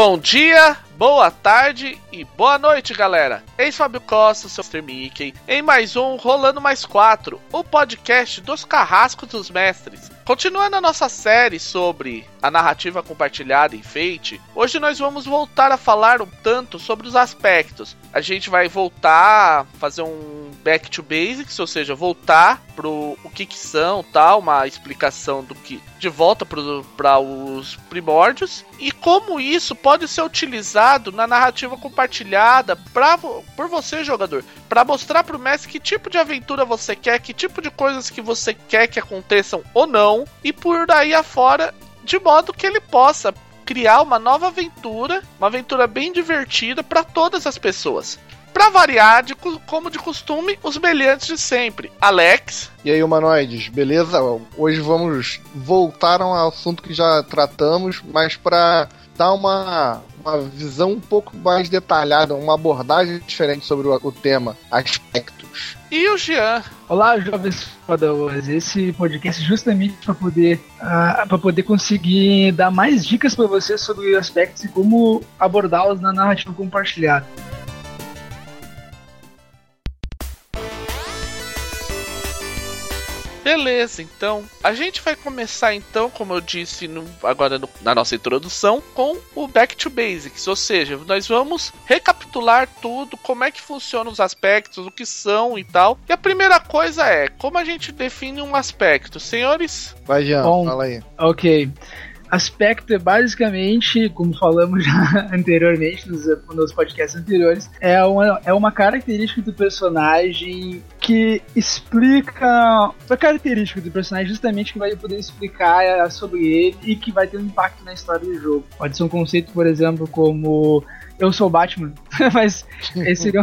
Bom dia, boa tarde e boa noite, galera. Eis Fábio Costa, seu. Mickey, em mais um Rolando Mais 4, o podcast dos carrascos dos mestres. Continuando a nossa série sobre a narrativa compartilhada em Fate, hoje nós vamos voltar a falar um tanto sobre os aspectos. A gente vai voltar a fazer um back to basics, ou seja, voltar pro o que que são, tal, uma explicação do que de volta para os primórdios. E como isso pode ser utilizado na narrativa compartilhada pra, por você, jogador, para mostrar para o mestre que tipo de aventura você quer, que tipo de coisas que você quer que aconteçam ou não, e por aí afora, de modo que ele possa criar uma nova aventura, uma aventura bem divertida para todas as pessoas. Pra variar, de, como de costume, os brilhantes de sempre. Alex. E aí, humanoides, beleza? Hoje vamos voltar a um assunto que já tratamos, mas para dar uma, uma visão um pouco mais detalhada, uma abordagem diferente sobre o, o tema, aspectos. E o Jean? Olá, jovens padawas. Esse podcast é justamente para poder uh, para poder conseguir dar mais dicas para vocês sobre aspectos e como abordá-los na narrativa compartilhada. Beleza, então a gente vai começar então, como eu disse no, agora no, na nossa introdução, com o Back to Basics, ou seja, nós vamos recapitular tudo, como é que funcionam os aspectos, o que são e tal. E a primeira coisa é como a gente define um aspecto, senhores? Vai, Jean, Bom, fala aí. Ok. Aspecto é basicamente, como falamos já anteriormente nos, nos podcasts anteriores, é uma, é uma característica do personagem que explica a característica do personagem justamente que vai poder explicar é, sobre ele e que vai ter um impacto na história do jogo. Pode ser um conceito, por exemplo, como eu sou Batman, mas esse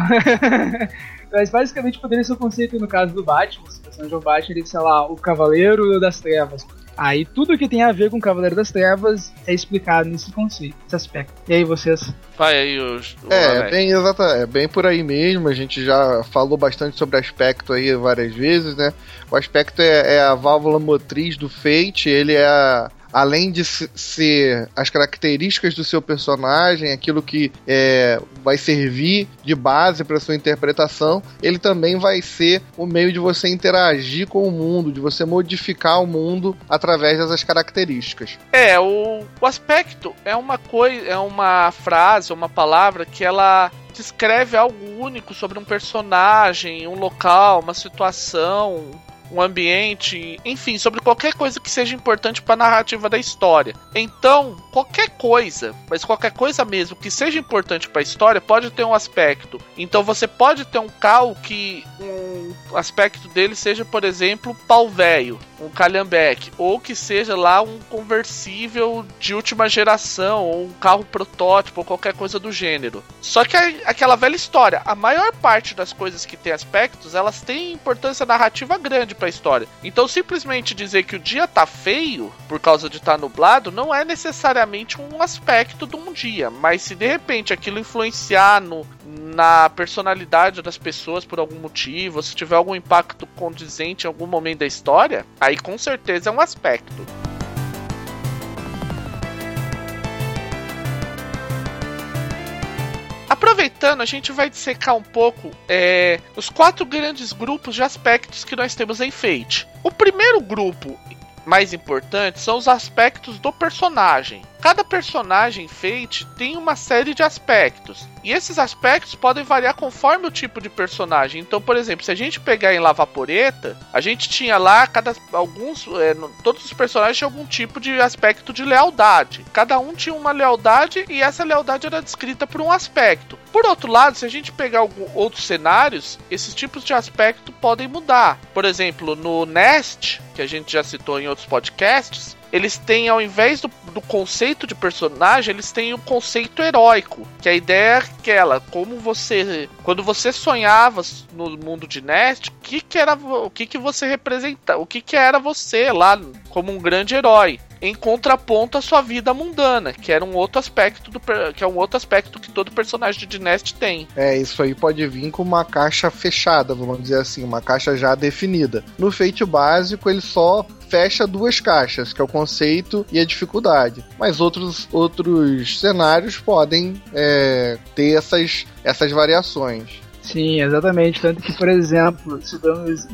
Mas basicamente poderia ser um conceito no caso do Batman, se o personagem é o Batman, ele, sei lá, o Cavaleiro das Trevas. Aí tudo que tem a ver com o Cavaleiro das Trevas é explicado nesse conceito, nesse aspecto. E aí vocês? Vai aí os. É, é bem exata, é bem por aí mesmo. A gente já falou bastante sobre aspecto aí várias vezes, né? O aspecto é, é a válvula motriz do Fate, ele é a, além de ser as características do seu personagem, aquilo que é, vai servir de base para sua interpretação, ele também vai ser o meio de você interagir com o mundo, de você modificar o mundo através dessas características. É, o, o aspecto é uma coisa, é uma frase, uma palavra que ela descreve algo único sobre um personagem, um local, uma situação, um ambiente, enfim, sobre qualquer coisa que seja importante para a narrativa da história. Então, qualquer coisa, mas qualquer coisa mesmo que seja importante para a história pode ter um aspecto. Então você pode ter um cal que um aspecto dele seja, por exemplo, pau velho, um calhambeque, ou que seja lá um conversível de última geração, ou um carro protótipo, ou qualquer coisa do gênero. Só que aquela velha história, a maior parte das coisas que tem aspectos, elas têm importância narrativa grande para a história. Então, simplesmente dizer que o dia tá feio por causa de estar tá nublado não é necessariamente um aspecto de um dia, mas se de repente aquilo influenciar no, na personalidade das pessoas por algum motivo, se tiver algum impacto condizente em algum momento da história, aí com certeza é um aspecto. Aproveitando, a gente vai dissecar um pouco é, os quatro grandes grupos de aspectos que nós temos em Fate. O primeiro grupo mais importante são os aspectos do personagem. Cada personagem Fate tem uma série de aspectos. E esses aspectos podem variar conforme o tipo de personagem. Então, por exemplo, se a gente pegar em Lavaporeta, a gente tinha lá cada alguns é, todos os personagens tinham algum tipo de aspecto de lealdade. Cada um tinha uma lealdade e essa lealdade era descrita por um aspecto. Por outro lado, se a gente pegar algum, outros cenários, esses tipos de aspecto podem mudar. Por exemplo, no Nest, que a gente já citou em outros podcasts, eles têm, ao invés do, do, conceito de personagem, eles têm o conceito heróico. Que a ideia é aquela, como você. Quando você sonhava no mundo de Nest, o que, que era. O que, que você representava? O que, que era você lá como um grande herói? em contraponto à sua vida mundana, que era um outro aspecto do que é um outro aspecto que todo personagem de Nest tem. É, isso aí pode vir com uma caixa fechada, vamos dizer assim, uma caixa já definida. No feito básico, ele só fecha duas caixas, que é o conceito e a dificuldade. Mas outros, outros cenários podem é, ter essas, essas variações. Sim, exatamente. Tanto que, por exemplo,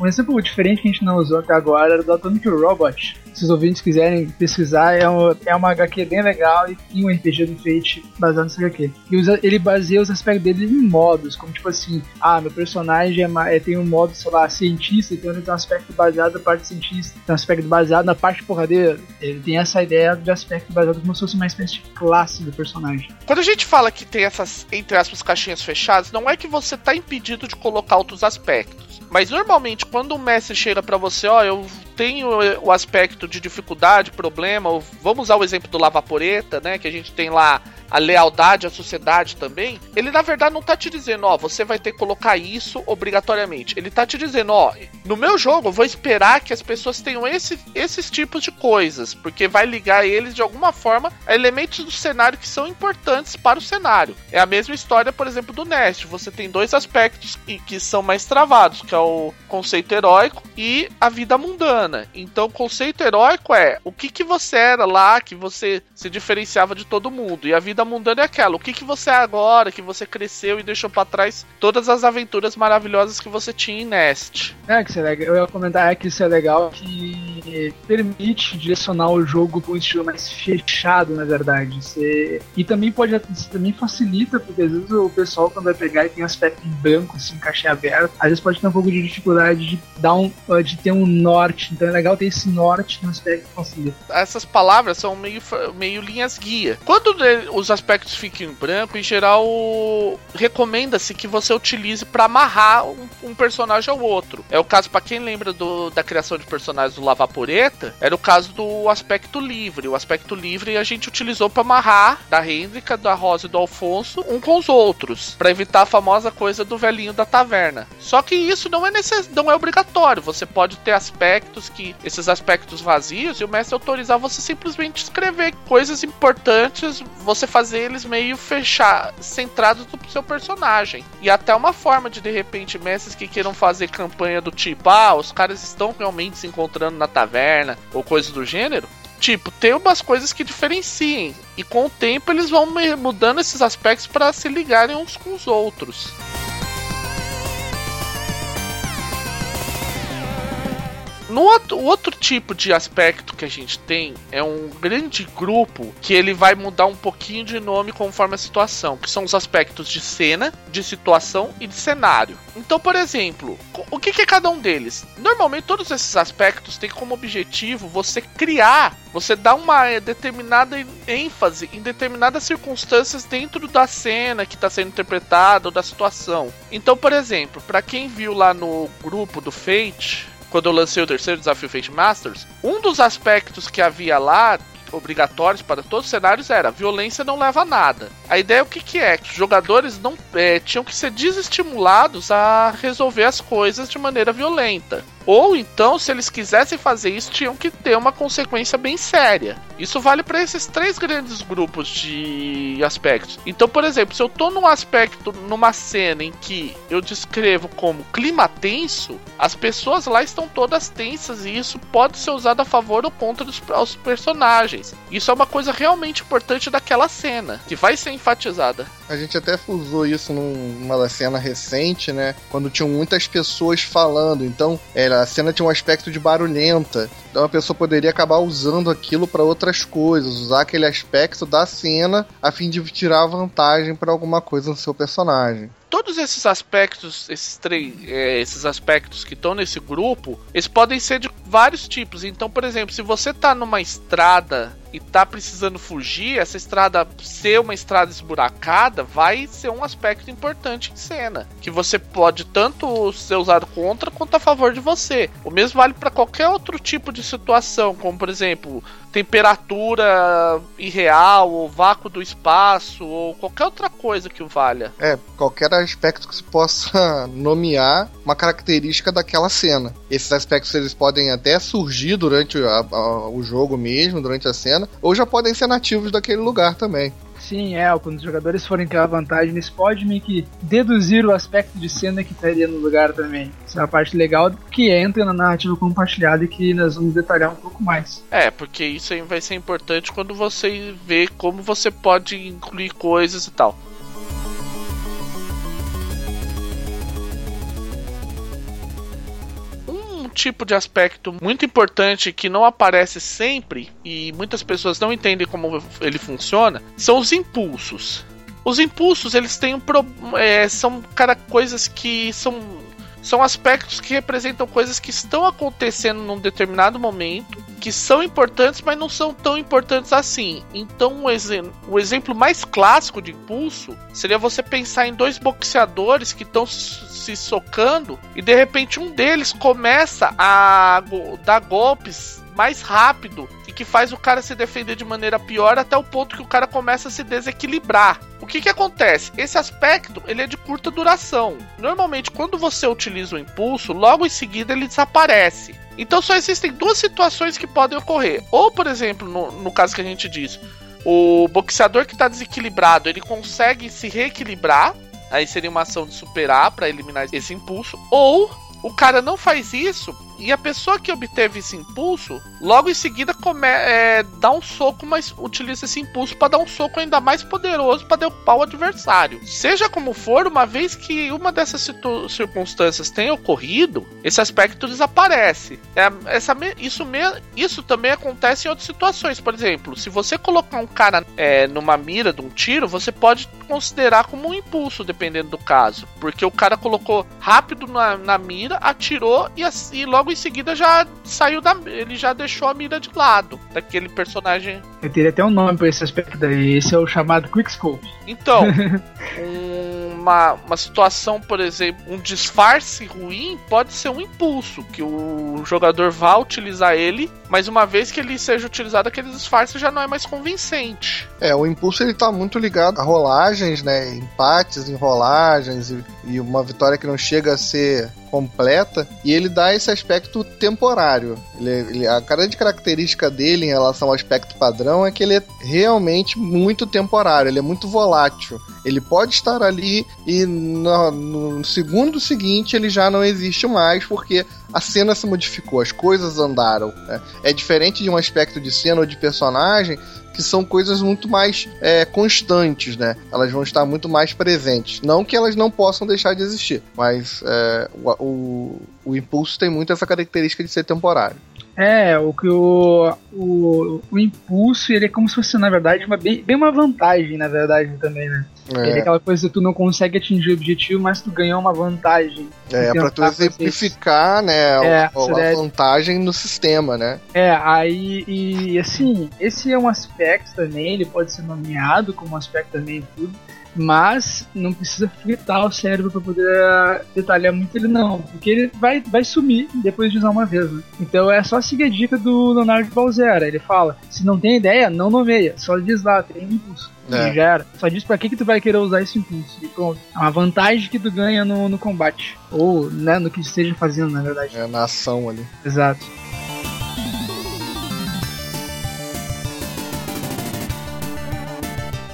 um exemplo diferente que a gente não usou até agora era do Atomic Robot, se os ouvintes quiserem pesquisar, é, um, é uma HQ bem legal e um RPG do Fate baseado nessa HQ. E usa, ele baseia os aspectos dele em modos, como tipo assim, ah, meu personagem é, é, tem um modo, sei lá, cientista, então ele tem um aspecto baseado na parte cientista, tem um aspecto baseado na parte porradeira. Ele tem essa ideia de aspecto baseado como se fosse uma espécie de classe do personagem. Quando a gente fala que tem essas, entre aspas, caixinhas fechadas, não é que você está impedido de colocar outros aspectos. Mas normalmente, quando o mestre chega para você, ó, eu tenho o aspecto de dificuldade, problema, vamos usar o exemplo do Lavaporeta, né, que a gente tem lá a lealdade à sociedade também, ele na verdade não tá te dizendo, ó, você vai ter que colocar isso obrigatoriamente. Ele tá te dizendo, ó, no meu jogo eu vou esperar que as pessoas tenham esse, esses tipos de coisas, porque vai ligar eles de alguma forma a elementos do cenário que são importantes para o cenário. É a mesma história, por exemplo, do Nest. Você tem dois aspectos que, que são mais travados, que é o conceito heróico e a vida mundana. Então, o conceito heróico é o que, que você era lá, que você se diferenciava de todo mundo, e a vida vida mundana é aquela. O que, que você é agora, que você cresceu e deixou para trás todas as aventuras maravilhosas que você tinha em Nest. É, que isso é legal. Eu ia comentar é que isso é legal que permite direcionar o jogo para um estilo mais fechado, na verdade. Você... E também pode também facilita, porque às vezes o pessoal quando vai pegar e tem aspecto em branco, assim, caixa aberto, às vezes pode ter um pouco de dificuldade de dar um, de ter um norte. Então é legal ter esse norte no aspecto que facilita. Essas palavras são meio, meio linhas guia. Quando os aspectos fiquem em branco, em geral recomenda-se que você utilize para amarrar um, um, personagem ao outro. É o caso para quem lembra do, da criação de personagens do Lavaporeta, era o caso do aspecto livre. O aspecto livre a gente utilizou para amarrar da Hendrika, da Rosa e do Alfonso um com os outros, para evitar a famosa coisa do velhinho da taverna. Só que isso não é necess... não é obrigatório. Você pode ter aspectos que esses aspectos vazios e o mestre autorizar você simplesmente escrever coisas importantes, você fazer eles meio fechar, centrados no seu personagem. E até uma forma de de repente mestres que queiram fazer campanha do tipo, ah, os caras estão realmente se encontrando na taverna ou coisas do gênero. Tipo, tem umas coisas que diferenciem. E com o tempo eles vão mudando esses aspectos para se ligarem uns com os outros. No outro, outro tipo de aspecto que a gente tem é um grande grupo que ele vai mudar um pouquinho de nome conforme a situação, que são os aspectos de cena, de situação e de cenário. Então, por exemplo, o que é cada um deles? Normalmente todos esses aspectos têm como objetivo você criar, você dar uma determinada ênfase em determinadas circunstâncias dentro da cena que está sendo interpretada ou da situação. Então, por exemplo, para quem viu lá no grupo do Fate, quando eu lancei o terceiro desafio Fate Masters, um dos aspectos que havia lá obrigatórios para todos os cenários era violência não leva a nada. A ideia é o que, que é? Que os jogadores não é, tinham que ser desestimulados a resolver as coisas de maneira violenta. Ou então, se eles quisessem fazer isso, tinham que ter uma consequência bem séria. Isso vale para esses três grandes grupos de aspectos. Então, por exemplo, se eu tô num aspecto, numa cena em que eu descrevo como clima tenso, as pessoas lá estão todas tensas e isso pode ser usado a favor ou contra os personagens. Isso é uma coisa realmente importante daquela cena, que vai ser enfatizada. A gente até usou isso numa cena recente, né? Quando tinham muitas pessoas falando. Então, é, a cena tinha um aspecto de barulhenta. Então a pessoa poderia acabar usando aquilo para outras coisas, usar aquele aspecto da cena a fim de tirar vantagem para alguma coisa no seu personagem todos esses aspectos, esses três, é, esses aspectos que estão nesse grupo, eles podem ser de vários tipos. Então, por exemplo, se você tá numa estrada e tá precisando fugir, essa estrada ser uma estrada esburacada vai ser um aspecto importante em cena, que você pode tanto ser usado contra quanto a favor de você. O mesmo vale para qualquer outro tipo de situação, como por exemplo, temperatura irreal, ou vácuo do espaço, ou qualquer outra coisa que o valha. É, qualquer aspecto que se possa nomear uma característica daquela cena. Esses aspectos eles podem até surgir durante a, a, o jogo mesmo, durante a cena, ou já podem ser nativos daquele lugar também. Sim, é, quando os jogadores forem criar vantagem, eles podem meio que deduzir o aspecto de cena que estaria no lugar também. Isso é a parte legal que entra na narrativa compartilhada e que nós vamos detalhar um pouco mais. É, porque isso aí vai ser importante quando você vê como você pode incluir coisas e tal. Tipo de aspecto muito importante que não aparece sempre e muitas pessoas não entendem como ele funciona são os impulsos. Os impulsos eles têm um pro, é, são cara coisas que são são aspectos que representam coisas que estão acontecendo num determinado momento, que são importantes, mas não são tão importantes assim. Então, o, o exemplo mais clássico de impulso seria você pensar em dois boxeadores que estão se socando e de repente um deles começa a dar golpes mais rápido e que faz o cara se defender de maneira pior até o ponto que o cara começa a se desequilibrar. O que que acontece? Esse aspecto ele é de curta duração. Normalmente quando você utiliza o impulso, logo em seguida ele desaparece. Então só existem duas situações que podem ocorrer. Ou, por exemplo, no, no caso que a gente diz, o boxeador que está desequilibrado, ele consegue se reequilibrar Aí seria uma ação de superar para eliminar esse impulso. Ou o cara não faz isso e a pessoa que obteve esse impulso, logo em seguida come, é, dá um soco, mas utiliza esse impulso para dar um soco ainda mais poderoso para derrubar o adversário. Seja como for, uma vez que uma dessas circunstâncias tenha ocorrido, esse aspecto desaparece. É, essa, isso, me, isso também acontece em outras situações. Por exemplo, se você colocar um cara é, numa mira de um tiro, você pode considerar como um impulso, dependendo do caso. Porque o cara colocou rápido na, na mira, atirou e, e logo em seguida já saiu da. Ele já deixou a mira de lado daquele personagem. Eu teria até um nome pra esse aspecto daí. Esse é o chamado Quickscope. Então, uma, uma situação, por exemplo, um disfarce ruim pode ser um impulso, que o jogador vá utilizar ele, mas uma vez que ele seja utilizado, aquele disfarce já não é mais convincente. É, o impulso ele tá muito ligado a rolagens, né? Empates em rolagens e, e uma vitória que não chega a ser completa e ele dá esse aspecto temporário. Ele, ele, a grande característica dele em relação ao aspecto padrão é que ele é realmente muito temporário, ele é muito volátil. Ele pode estar ali e no, no segundo seguinte ele já não existe mais porque a cena se modificou, as coisas andaram. Né? É diferente de um aspecto de cena ou de personagem que são coisas muito mais é, constantes, né? Elas vão estar muito mais presentes. Não que elas não possam deixar de existir, mas é, o, o, o impulso tem muito essa característica de ser temporário. É, o que o, o, o impulso, ele é como se fosse, na verdade, uma, bem, bem uma vantagem, na verdade, também, né? É. Ele é aquela coisa que tu não consegue atingir o objetivo, mas tu ganhou uma vantagem. É, é pra tu exemplificar, né, é, a, a vantagem no sistema, né? É, aí, e assim, esse é um aspecto também, ele pode ser nomeado como um aspecto também tudo, mas não precisa fritar o cérebro para poder detalhar muito ele não, porque ele vai, vai sumir depois de usar uma vez, né? Então é só seguir a dica do Leonardo Balzera, ele fala, se não tem ideia, não nomeia, só diz lá, tem impulso. É. Já era. Só diz pra que, que tu vai querer usar esse impulso. E pronto. É uma vantagem que tu ganha no, no combate. Ou, né, no que esteja fazendo, na verdade. É, na ação ali. Exato.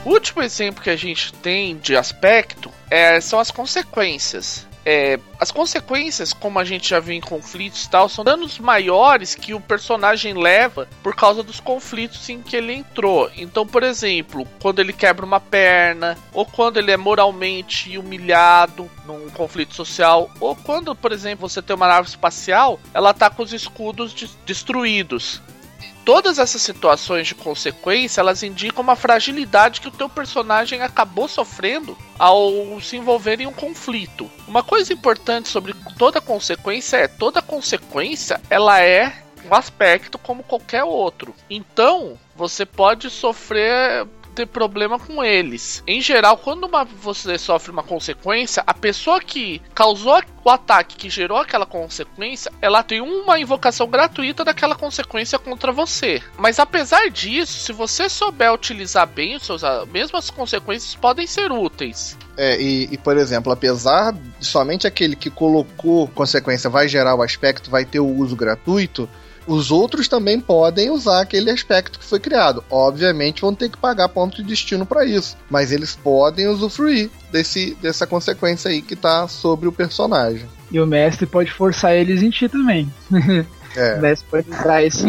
O último exemplo que a gente tem de aspecto é, são as consequências. É, as consequências, como a gente já viu em conflitos e tal, são danos maiores que o personagem leva por causa dos conflitos em que ele entrou. Então, por exemplo, quando ele quebra uma perna, ou quando ele é moralmente humilhado num conflito social, ou quando, por exemplo, você tem uma nave espacial, ela tá com os escudos de destruídos todas essas situações de consequência, elas indicam uma fragilidade que o teu personagem acabou sofrendo ao se envolver em um conflito. Uma coisa importante sobre toda consequência é toda consequência, ela é um aspecto como qualquer outro. Então, você pode sofrer ter problema com eles. Em geral, quando uma, você sofre uma consequência, a pessoa que causou o ataque que gerou aquela consequência, ela tem uma invocação gratuita daquela consequência contra você. Mas apesar disso, se você souber utilizar bem os seus, mesmo as consequências podem ser úteis. É, e, e, por exemplo, apesar de somente aquele que colocou consequência vai gerar o aspecto, vai ter o uso gratuito, os outros também podem usar aquele aspecto que foi criado. Obviamente vão ter que pagar ponto de destino para isso, mas eles podem usufruir desse, dessa consequência aí que tá sobre o personagem. E o mestre pode forçar eles em ti também. É. O mestre pode entrar isso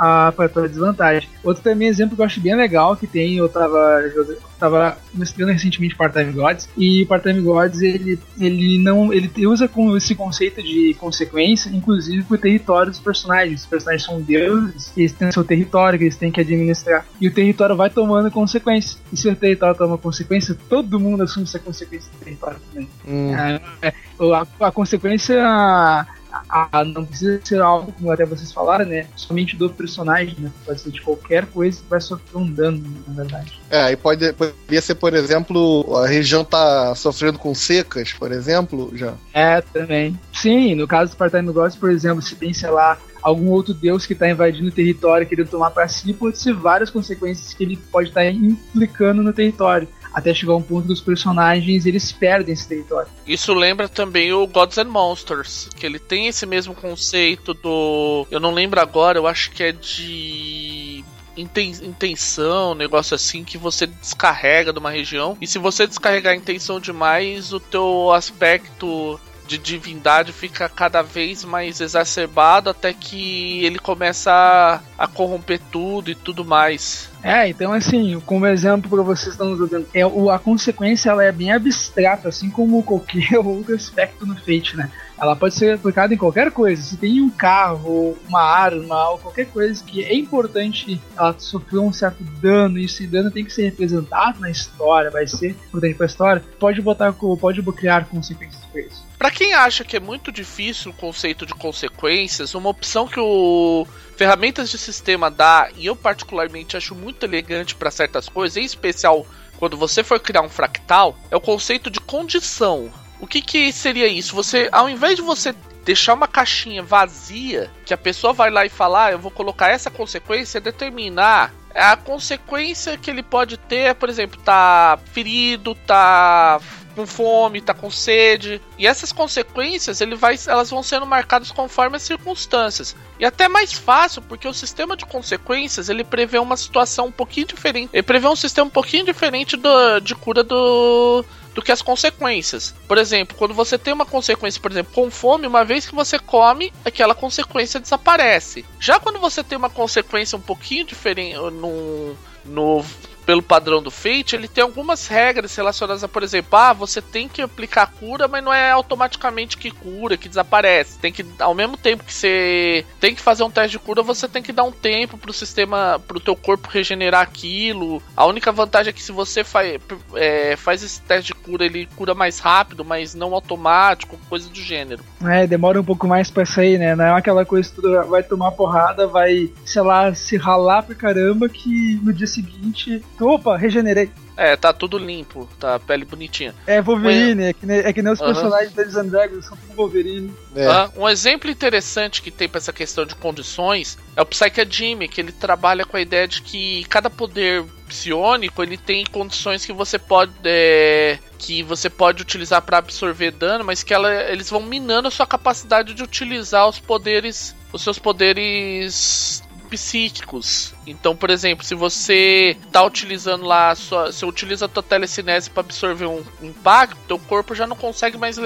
a, desvantagem. Outro também exemplo que eu acho bem legal que tem, eu tava, eu tava mestrando recentemente Part-Time Gods e Part-Time Gods ele, ele não ele usa com esse conceito de consequência, inclusive pro território dos personagens. Os personagens são deuses, eles têm seu território que eles têm que administrar e o território vai tomando consequência. E se o território toma consequência, todo mundo assume essa consequência do território também. Hum. É, é, a, a consequência a, não precisa ser algo, como até vocês falaram, né? Somente do personagem, né? Pode ser de qualquer coisa que vai sofrer um dano, na verdade. É, e pode, poderia ser, por exemplo, a região tá sofrendo com secas, por exemplo, já. É, também. Sim, no caso do Part-Time Gods, por exemplo, se tem, sei lá, algum outro deus que está invadindo o território, querendo tomar para si, pode ser várias consequências que ele pode estar tá implicando no território até chegar um ponto que os personagens eles perdem esse território. Isso lembra também o Gods and Monsters, que ele tem esse mesmo conceito do. Eu não lembro agora, eu acho que é de intenção, negócio assim que você descarrega de uma região. E se você descarregar a intenção demais, o teu aspecto de divindade fica cada vez mais exacerbado até que ele começa a, a corromper tudo e tudo mais. É, então assim, como exemplo para vocês estão usando, é, o, a consequência ela é bem abstrata, assim como qualquer outro aspecto no Fate, né? Ela pode ser aplicada em qualquer coisa. Se tem um carro, uma arma, ou qualquer coisa que é importante ela sofreu um certo dano, e esse dano tem que ser representado na história, vai ser importante a história, pode botar, pode criar consequências para isso. Para quem acha que é muito difícil o conceito de consequências, uma opção que o ferramentas de sistema dá, e eu particularmente acho muito elegante para certas coisas, em especial quando você for criar um fractal, é o conceito de condição. O que, que seria isso? Você, ao invés de você deixar uma caixinha vazia, que a pessoa vai lá e falar, ah, eu vou colocar essa consequência, determinar a consequência que ele pode ter, por exemplo, tá ferido, tá com fome, tá com sede. E essas consequências ele vai, elas vão sendo marcadas conforme as circunstâncias. E até mais fácil, porque o sistema de consequências ele prevê uma situação um pouquinho diferente. Ele prevê um sistema um pouquinho diferente do, de cura do, do que as consequências. Por exemplo, quando você tem uma consequência, por exemplo, com fome, uma vez que você come, aquela consequência desaparece. Já quando você tem uma consequência um pouquinho diferente no, no pelo padrão do Fate, ele tem algumas regras relacionadas a, por exemplo, ah, você tem que aplicar cura, mas não é automaticamente que cura, que desaparece. Tem que, ao mesmo tempo que você tem que fazer um teste de cura, você tem que dar um tempo pro sistema, pro teu corpo regenerar aquilo. A única vantagem é que se você faz, é, faz esse teste de cura, ele cura mais rápido, mas não automático, coisa do gênero. É, demora um pouco mais pra sair, né? Não é aquela coisa que tu vai tomar porrada, vai, sei lá, se ralar pra caramba, que no dia seguinte Opa, regenerei. É, tá tudo limpo, tá a pele bonitinha. É Wolverine, é que, nem, é que nem os personagens deles Dragons são como Wolverine. É. Ah, um exemplo interessante que tem pra essa questão de condições é o Psyche Jimmy, que ele trabalha com a ideia de que cada poder psionico ele tem condições que você pode é, que você pode utilizar para absorver dano, mas que ela, eles vão minando a sua capacidade de utilizar os poderes, os seus poderes psíquicos. Então, por exemplo, se você tá utilizando lá, sua, você utiliza a tua telecinese para absorver um impacto, teu corpo já não consegue mais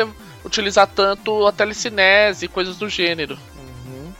utilizar tanto a telecinese e coisas do gênero.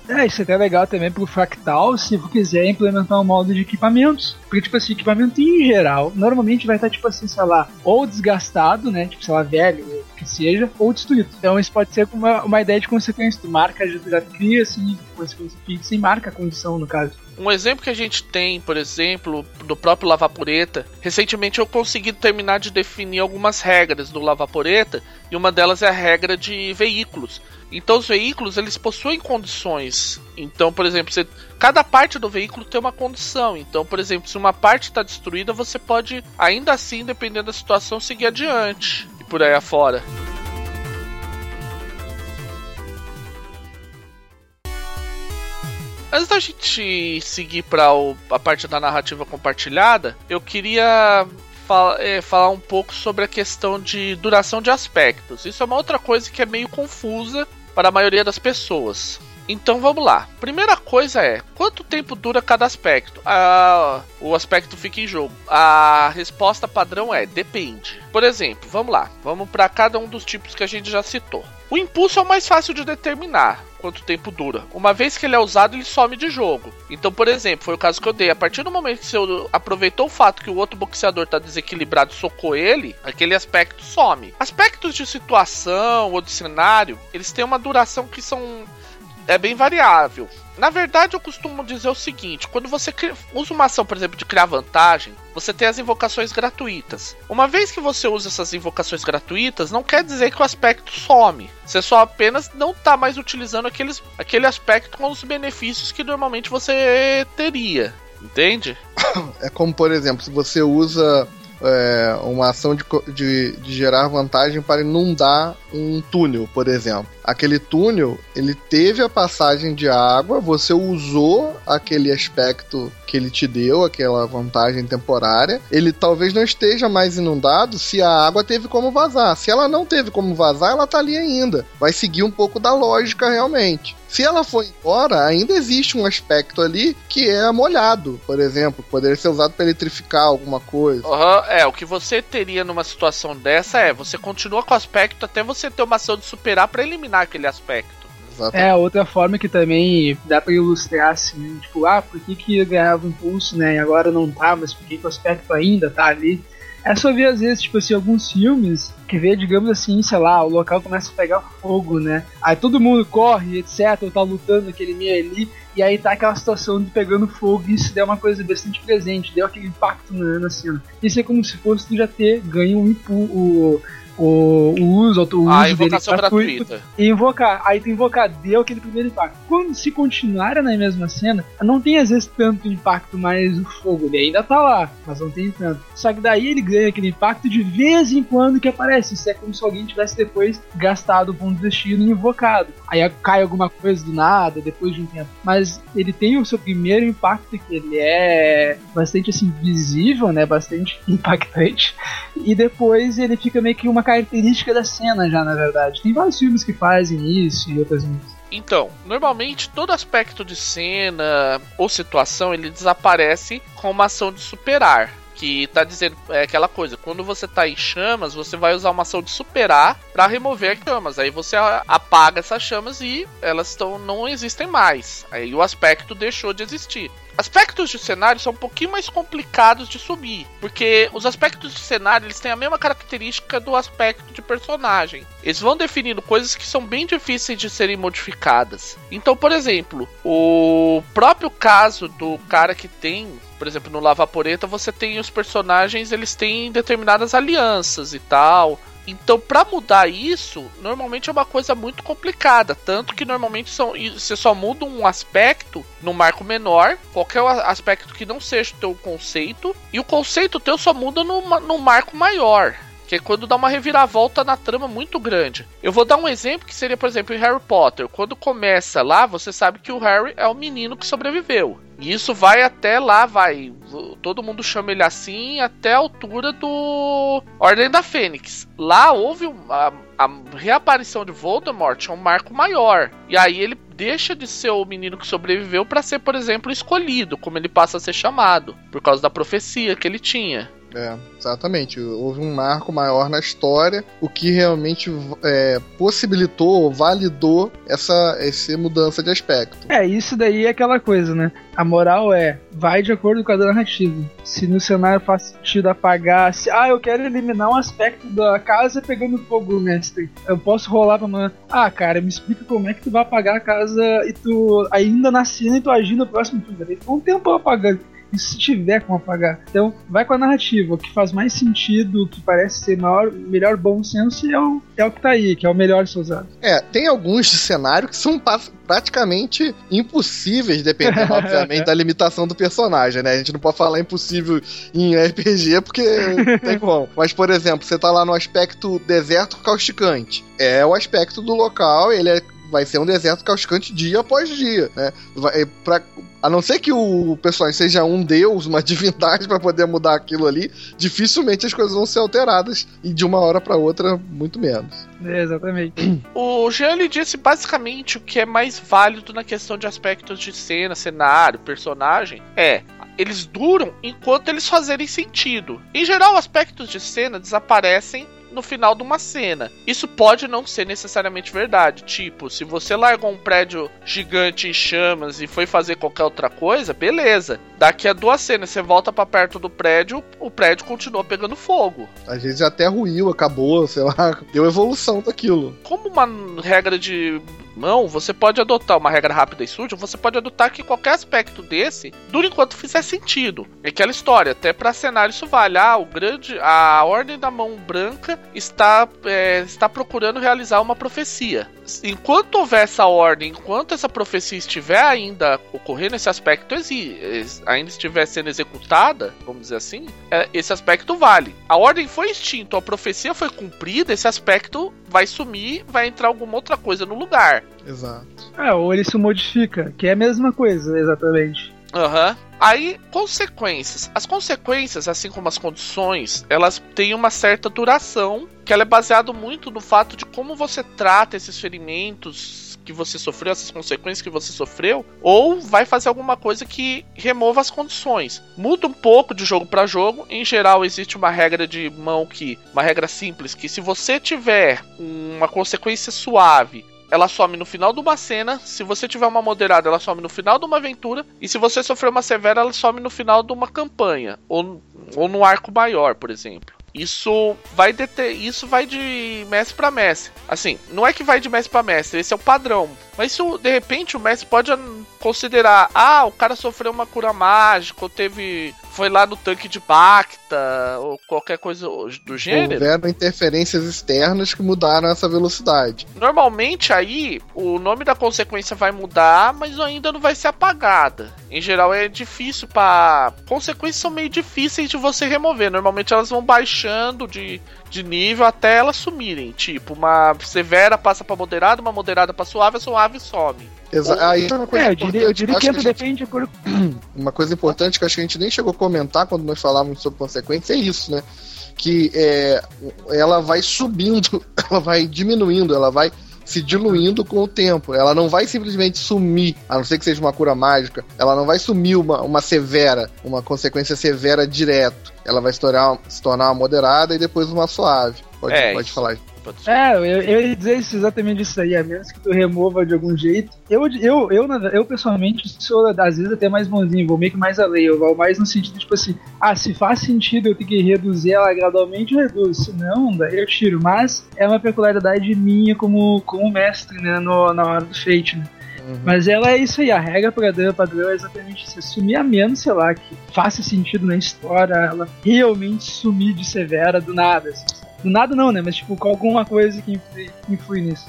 É, isso é até legal também pro Fractal, se quiser implementar um modo de equipamentos. Porque, tipo assim, equipamento em geral, normalmente vai estar, tipo assim, sei lá, ou desgastado, né? Tipo, sei lá, velho, que seja, ou destruído. Então isso pode ser uma, uma ideia de consequência. Tu marca, já, já cria, assim, consequência e marca a condição, no caso. Um exemplo que a gente tem, por exemplo, do próprio Lavaporeta, recentemente eu consegui terminar de definir algumas regras do Lavaporeta, e uma delas é a regra de veículos. Então os veículos eles possuem condições. Então, por exemplo, você, cada parte do veículo tem uma condição. Então, por exemplo, se uma parte está destruída, você pode, ainda assim, dependendo da situação, seguir adiante por aí afora. Antes da gente seguir para a parte da narrativa compartilhada, eu queria fala, é, falar um pouco sobre a questão de duração de aspectos. Isso é uma outra coisa que é meio confusa para a maioria das pessoas. Então vamos lá. Primeira coisa é, quanto tempo dura cada aspecto? Ah, o aspecto fica em jogo. A resposta padrão é depende. Por exemplo, vamos lá. Vamos para cada um dos tipos que a gente já citou. O impulso é o mais fácil de determinar quanto tempo dura. Uma vez que ele é usado, ele some de jogo. Então, por exemplo, foi o caso que eu dei. A partir do momento que você aproveitou o fato que o outro boxeador tá desequilibrado e socou ele, aquele aspecto some. Aspectos de situação ou de cenário, eles têm uma duração que são é bem variável. Na verdade, eu costumo dizer o seguinte: quando você usa uma ação, por exemplo, de criar vantagem, você tem as invocações gratuitas. Uma vez que você usa essas invocações gratuitas, não quer dizer que o aspecto some. Você só apenas não está mais utilizando aqueles, aquele aspecto com os benefícios que normalmente você teria. Entende? É como, por exemplo, se você usa é, uma ação de, de, de, gerar vantagem para inundar um túnel, por exemplo. Aquele túnel, ele teve a passagem de água, você usou aquele aspecto que ele te deu, aquela vantagem temporária. Ele talvez não esteja mais inundado se a água teve como vazar. Se ela não teve como vazar, ela tá ali ainda. Vai seguir um pouco da lógica realmente. Se ela for embora, ainda existe um aspecto ali que é molhado, por exemplo, poderia ser usado para eletrificar alguma coisa. Uhum, é, o que você teria numa situação dessa é você continua com o aspecto até você ter uma ação de superar para eliminar aquele aspecto. Exatamente. É, outra forma que também dá pra ilustrar assim, tipo, ah, por que que ganhava impulso, né, e agora não tá, mas por que, que o aspecto ainda tá ali? É só ver às vezes, tipo assim, alguns filmes que vê, digamos assim, sei lá, o local começa a pegar fogo, né? Aí todo mundo corre, etc, ou tá lutando aquele meio ali, e aí tá aquela situação de pegando fogo, e isso deu uma coisa bastante presente, deu aquele impacto na cena. Isso é como se fosse tu já ter ganho um impulso o, o uso, o uso invocação gratuita. E invocar. Aí tu invocar, deu aquele primeiro impacto. Quando se continuar na mesma cena, não tem às vezes tanto impacto, mas o fogo ele ainda tá lá, mas não tem tanto. Só que daí ele ganha aquele impacto de vez em quando que aparece. Isso é como se alguém tivesse depois gastado o ponto de destino e invocado. Aí cai alguma coisa do nada, depois de um tempo. Mas ele tem o seu primeiro impacto, que ele é bastante assim visível, né? Bastante impactante. E depois ele fica meio que uma característica da cena já, na verdade. Tem vários filmes que fazem isso e outras. Então, normalmente todo aspecto de cena ou situação ele desaparece com uma ação de superar. Que tá dizendo é aquela coisa, quando você tá em chamas, você vai usar uma ação de superar para remover as chamas. Aí você apaga essas chamas e elas estão não existem mais. Aí o aspecto deixou de existir. Aspectos de cenário são um pouquinho mais complicados de subir, porque os aspectos de cenário eles têm a mesma característica do aspecto de personagem. Eles vão definindo coisas que são bem difíceis de serem modificadas. Então, por exemplo, o próprio caso do cara que tem, por exemplo, no Lava Poreta, você tem os personagens, eles têm determinadas alianças e tal. Então, para mudar isso, normalmente é uma coisa muito complicada. Tanto que normalmente são, você só muda um aspecto no marco menor, qualquer aspecto que não seja o teu conceito, e o conceito teu só muda no, no marco maior. Que é quando dá uma reviravolta na trama muito grande. Eu vou dar um exemplo que seria, por exemplo, em Harry Potter. Quando começa lá, você sabe que o Harry é o menino que sobreviveu. E isso vai até lá, vai. Todo mundo chama ele assim, até a altura do Ordem da Fênix. Lá houve a, a reaparição de Voldemort, é um marco maior. E aí ele deixa de ser o menino que sobreviveu para ser, por exemplo, escolhido, como ele passa a ser chamado, por causa da profecia que ele tinha. É, exatamente. Houve um marco maior na história, o que realmente é, possibilitou, validou essa, essa mudança de aspecto. É, isso daí é aquela coisa, né? A moral é, vai de acordo com a narrativa. Se no cenário faz sentido apagar, se, ah, eu quero eliminar um aspecto da casa pegando fogo, mestre. Eu posso rolar pra manhã. Ah, cara, me explica como é que tu vai apagar a casa e tu ainda na cena e tu agir no próximo turno. Ficou um tempo apagando se tiver como apagar. Então, vai com a narrativa. O que faz mais sentido, o que parece ser maior, melhor bom senso é o, é o que tá aí, que é o melhor de ser usado. É, tem alguns cenários que são praticamente impossíveis, dependendo, obviamente, da limitação do personagem, né? A gente não pode falar impossível em RPG porque não tem como. Mas, por exemplo, você tá lá no aspecto deserto causticante. É o aspecto do local, ele é vai ser um deserto causcante dia após dia, né? Vai, é, pra, a não ser que o personagem seja um deus, uma divindade para poder mudar aquilo ali, dificilmente as coisas vão ser alteradas e de uma hora para outra muito menos. É, exatamente. O Jean lhe disse basicamente o que é mais válido na questão de aspectos de cena, cenário, personagem. É, eles duram enquanto eles fazerem sentido. Em geral, aspectos de cena desaparecem no final de uma cena. Isso pode não ser necessariamente verdade. Tipo, se você largou um prédio gigante em chamas e foi fazer qualquer outra coisa, beleza. Daqui a duas cenas você volta para perto do prédio, o prédio continua pegando fogo. Às vezes até ruiu, acabou, sei lá, deu evolução daquilo. Como uma regra de mão, você pode adotar uma regra rápida e suja, você pode adotar que qualquer aspecto desse dure enquanto fizer sentido. É aquela história, até para cenário isso vale. Ah, o grande, a ordem da mão branca está, é, está procurando realizar uma profecia. Enquanto houver essa ordem, enquanto essa profecia estiver ainda ocorrendo, esse aspecto ainda estiver sendo executada, vamos dizer assim, é, esse aspecto vale. A ordem foi extinta, a profecia foi cumprida, esse aspecto vai sumir, vai entrar alguma outra coisa no lugar. Exato. É, ou ele se modifica, que é a mesma coisa, exatamente. Aham. Uhum. Aí, consequências. As consequências, assim como as condições, elas têm uma certa duração, que ela é baseado muito no fato de como você trata esses ferimentos que você sofreu, essas consequências que você sofreu, ou vai fazer alguma coisa que remova as condições. Muda um pouco de jogo para jogo. Em geral, existe uma regra de mão que, uma regra simples, que se você tiver uma consequência suave ela some no final de uma cena. Se você tiver uma moderada, ela some no final de uma aventura. E se você sofrer uma severa, ela some no final de uma campanha. Ou, ou no arco maior, por exemplo. Isso vai deter, isso vai de mestre para mestre. Assim, não é que vai de mestre para mestre, esse é o padrão. Mas isso, de repente, o mestre pode considerar, ah, o cara sofreu uma cura mágica, ou teve. Foi lá no tanque de Bacta, ou qualquer coisa do gênero. Houveram interferências externas que mudaram essa velocidade. Normalmente aí o nome da consequência vai mudar, mas ainda não vai ser apagada. Em geral é difícil para. Consequências são meio difíceis de você remover. Normalmente elas vão baixando de, de nível até elas sumirem. Tipo, uma severa passa para moderada, uma moderada para suave, a suave some. Exa aí é uma coisa é, eu diria, eu diria que, que gente, depende por... Uma coisa importante que acho que a gente nem chegou a comentar quando nós falávamos sobre consequência é isso, né? Que é, ela vai subindo, ela vai diminuindo, ela vai se diluindo com o tempo. Ela não vai simplesmente sumir, a não ser que seja uma cura mágica, ela não vai sumir uma, uma severa, uma consequência severa direto. Ela vai se tornar, se tornar uma moderada e depois uma suave. Pode, é, pode falar. É, eu, eu ia dizer isso, exatamente isso aí, a menos que tu remova de algum jeito. Eu, eu, eu, eu pessoalmente sou, às vezes, até mais bonzinho, vou meio que mais além, eu vou mais no sentido, tipo assim, ah, se faz sentido eu ter que reduzir ela gradualmente, eu reduzo, se não, daí eu tiro. Mas é uma peculiaridade minha como, como mestre, né, no, na hora do fate, né. Uhum. Mas ela é isso aí, a regra padrão, padrão é exatamente isso. Sumir a menos, sei lá, que faça sentido na história, ela realmente sumir de severa do nada. Assim. Do nada não, né? Mas tipo, com alguma coisa que influi, nisso.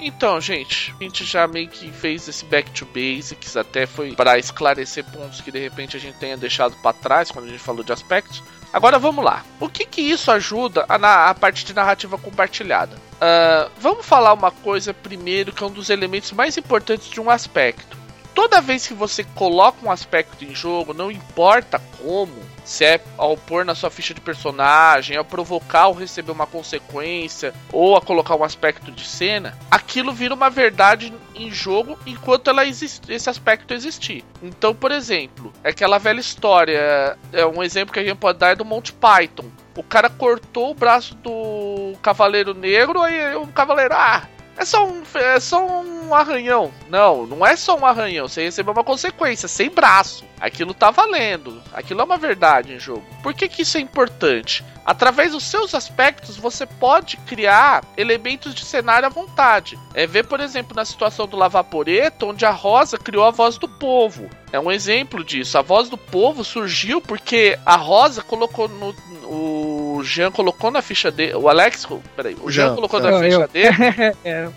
Então, gente, a gente já meio que fez esse back to basics, até foi para esclarecer pontos que de repente a gente tenha deixado para trás quando a gente falou de aspectos. Agora vamos lá. O que que isso ajuda a, na, a parte de narrativa compartilhada? Uh, vamos falar uma coisa primeiro que é um dos elementos mais importantes de um aspecto toda vez que você coloca um aspecto em jogo, não importa como, se é ao pôr na sua ficha de personagem, ao provocar ou receber uma consequência, ou a colocar um aspecto de cena, aquilo vira uma verdade em jogo enquanto ela existe, esse aspecto existir. Então, por exemplo, é aquela velha história, é um exemplo que a gente pode dar é do Monty Python. O cara cortou o braço do Cavaleiro Negro, aí o Cavaleiro, ah, é só um, é só um arranhão. Não, não é só um arranhão. Você recebeu uma consequência, sem braço. Aquilo tá valendo. Aquilo é uma verdade em jogo. Por que, que isso é importante? Através dos seus aspectos, você pode criar elementos de cenário à vontade. É ver, por exemplo, na situação do Lavaporeto, onde a Rosa criou a voz do povo. É um exemplo disso. A voz do povo surgiu porque a Rosa colocou no. O Jean colocou na ficha dele. O Alex. Peraí. O Jean, Jean colocou na ficha eu. dele. é.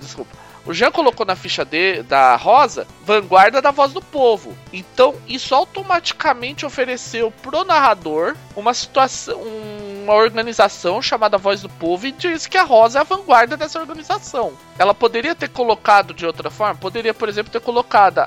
Desculpa. O Jean colocou na ficha de, da Rosa vanguarda da voz do povo. Então, isso automaticamente ofereceu pro narrador uma situação. Um uma organização chamada Voz do Povo e diz que a Rosa é a vanguarda dessa organização. Ela poderia ter colocado de outra forma, poderia, por exemplo, ter colocado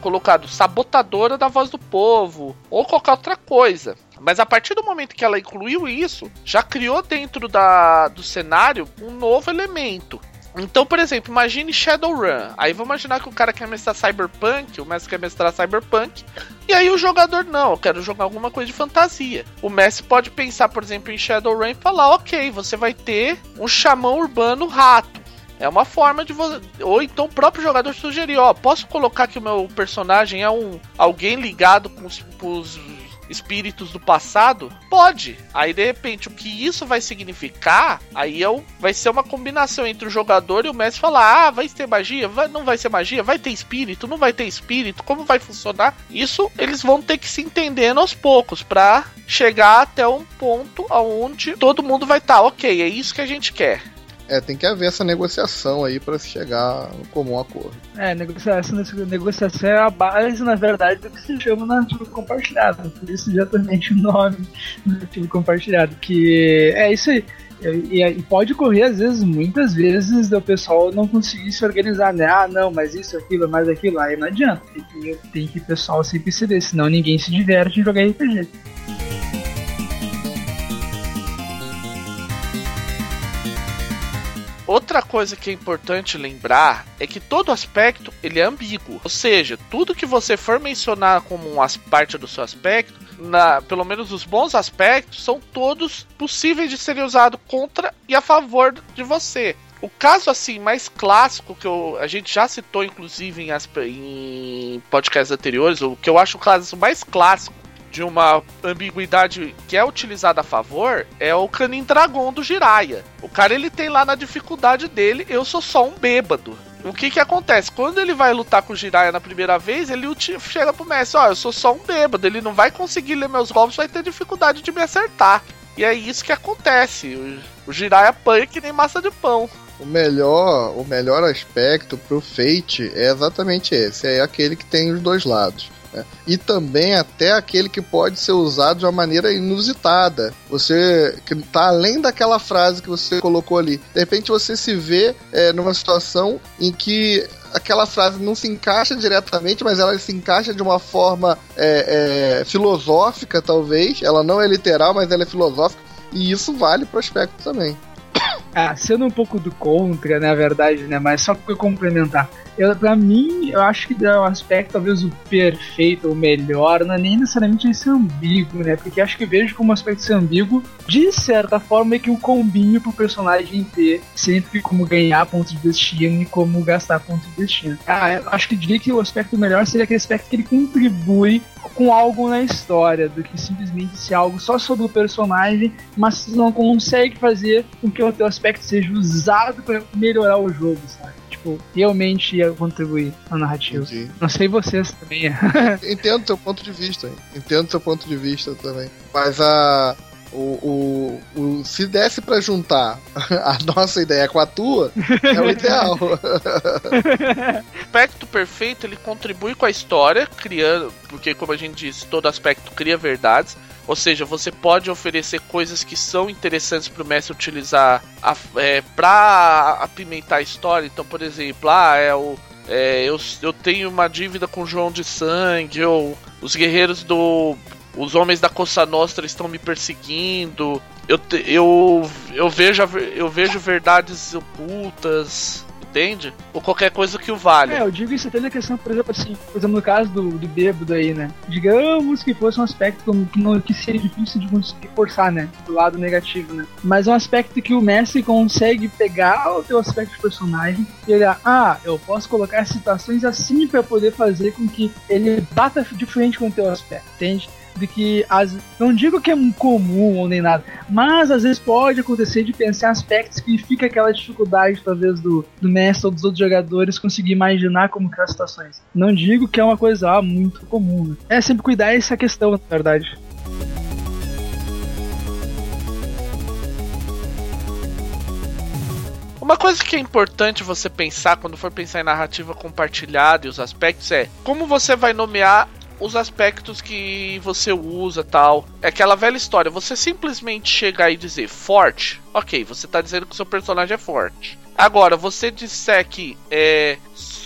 colocado sabotadora da voz do povo ou qualquer outra coisa. Mas a partir do momento que ela incluiu isso, já criou dentro da, do cenário um novo elemento. Então, por exemplo, imagine Shadowrun. Aí vamos imaginar que o cara quer mestrar Cyberpunk, o mestre quer mestrar Cyberpunk. E aí o jogador não, eu quero jogar alguma coisa de fantasia. O mestre pode pensar, por exemplo, em Shadowrun e falar: ok, você vai ter um xamã urbano rato. É uma forma de você. Ou então o próprio jogador sugerir: ó, posso colocar que o meu personagem é um alguém ligado com os, com os espíritos do passado? Pode. Aí de repente o que isso vai significar, aí é vai ser uma combinação entre o jogador e o mestre falar: "Ah, vai ter magia? Vai, não vai ser magia? Vai ter espírito? Não vai ter espírito? Como vai funcionar?" Isso eles vão ter que se entendendo aos poucos para chegar até um ponto aonde todo mundo vai estar, tá, OK, é isso que a gente quer. É, tem que haver essa negociação aí para se chegar no comum acordo. É, negociação, negociação é a base, na verdade, do que se chama narrativa compartilhada. Por isso exatamente o nome narrativa compartilhada. Que é isso aí. E, e, pode ocorrer, às vezes, muitas vezes, do pessoal não conseguir se organizar, né? Ah, não, mas isso, aquilo, mais aquilo. Aí não adianta. Tem que, tem que o pessoal sempre ceder, senão ninguém se diverte em jogar RPG. Outra coisa que é importante lembrar é que todo aspecto ele é ambíguo, ou seja, tudo que você for mencionar como uma parte do seu aspecto, na, pelo menos os bons aspectos, são todos possíveis de serem usados contra e a favor de você. O caso assim mais clássico que eu, a gente já citou inclusive em, em podcasts anteriores, o que eu acho o caso mais clássico de uma ambiguidade que é utilizada a favor é o Canin Dragon do Jiraiya. O cara ele tem lá na dificuldade dele, eu sou só um bêbado. O que que acontece? Quando ele vai lutar com o Jiraiya na primeira vez, ele chega pro mestre, ó, oh, eu sou só um bêbado, ele não vai conseguir ler meus golpes, vai ter dificuldade de me acertar. E é isso que acontece. O, Jiraiya apanha que nem massa de pão. O melhor, o melhor aspecto pro Fate é exatamente esse, é aquele que tem os dois lados. Né? E também até aquele que pode ser usado de uma maneira inusitada. Você que está além daquela frase que você colocou ali. De repente você se vê é, numa situação em que aquela frase não se encaixa diretamente, mas ela se encaixa de uma forma é, é, filosófica, talvez. Ela não é literal, mas ela é filosófica. E isso vale para o aspecto também. Ah, sendo um pouco do contra, na verdade, né? Mas só para complementar. Eu, pra mim, eu acho que dá um aspecto, talvez o perfeito ou melhor, não é nem necessariamente esse ambíguo, né? Porque acho que vejo como um aspecto ambíguo, de certa forma, é que um combinho pro personagem ter sempre como ganhar pontos de destino e como gastar pontos de destino. Ah, eu acho que diria que o aspecto melhor seria aquele aspecto que ele contribui com algo na história, do que simplesmente ser algo só sobre o personagem, mas não consegue fazer com que o teu aspecto seja usado para melhorar o jogo, sabe? Tipo, realmente ia contribuir na narrativa. Entendi. Não sei vocês também. Entendo seu ponto de vista. Entendo seu ponto de vista também. Mas a. O, o, o, se desse para juntar a nossa ideia com a tua, é o ideal. o aspecto perfeito ele contribui com a história, criando, porque como a gente disse, todo aspecto cria verdades. Ou seja, você pode oferecer coisas que são interessantes para o mestre utilizar é, para apimentar a história. Então, por exemplo, ah, é o, é, eu, eu tenho uma dívida com João de Sangue, ou os guerreiros do. Os homens da Costa Nostra estão me perseguindo. Eu, eu, eu, vejo, eu vejo verdades ocultas entende? Ou qualquer coisa que o valha. É, eu digo isso até na questão, por exemplo, assim, por exemplo, no caso do, do bêbado aí, né? Digamos que fosse um aspecto que, não, que seria difícil de conseguir forçar, né? Do lado negativo, né? Mas é um aspecto que o mestre consegue pegar o teu aspecto de personagem e olhar, ah, eu posso colocar situações assim para poder fazer com que ele bata de frente com o teu aspecto, entende? De que as, não digo que é comum ou nem nada, mas às vezes pode acontecer de pensar aspectos que fica aquela dificuldade talvez do, do mestre ou dos outros jogadores conseguir imaginar como que as situações. Não digo que é uma coisa ah, muito comum. Né? É sempre cuidar essa questão, na verdade. Uma coisa que é importante você pensar quando for pensar em narrativa compartilhada e os aspectos é como você vai nomear os aspectos que você usa tal. É aquela velha história. Você simplesmente chegar e dizer forte, ok, você tá dizendo que o seu personagem é forte. Agora, você disser que é,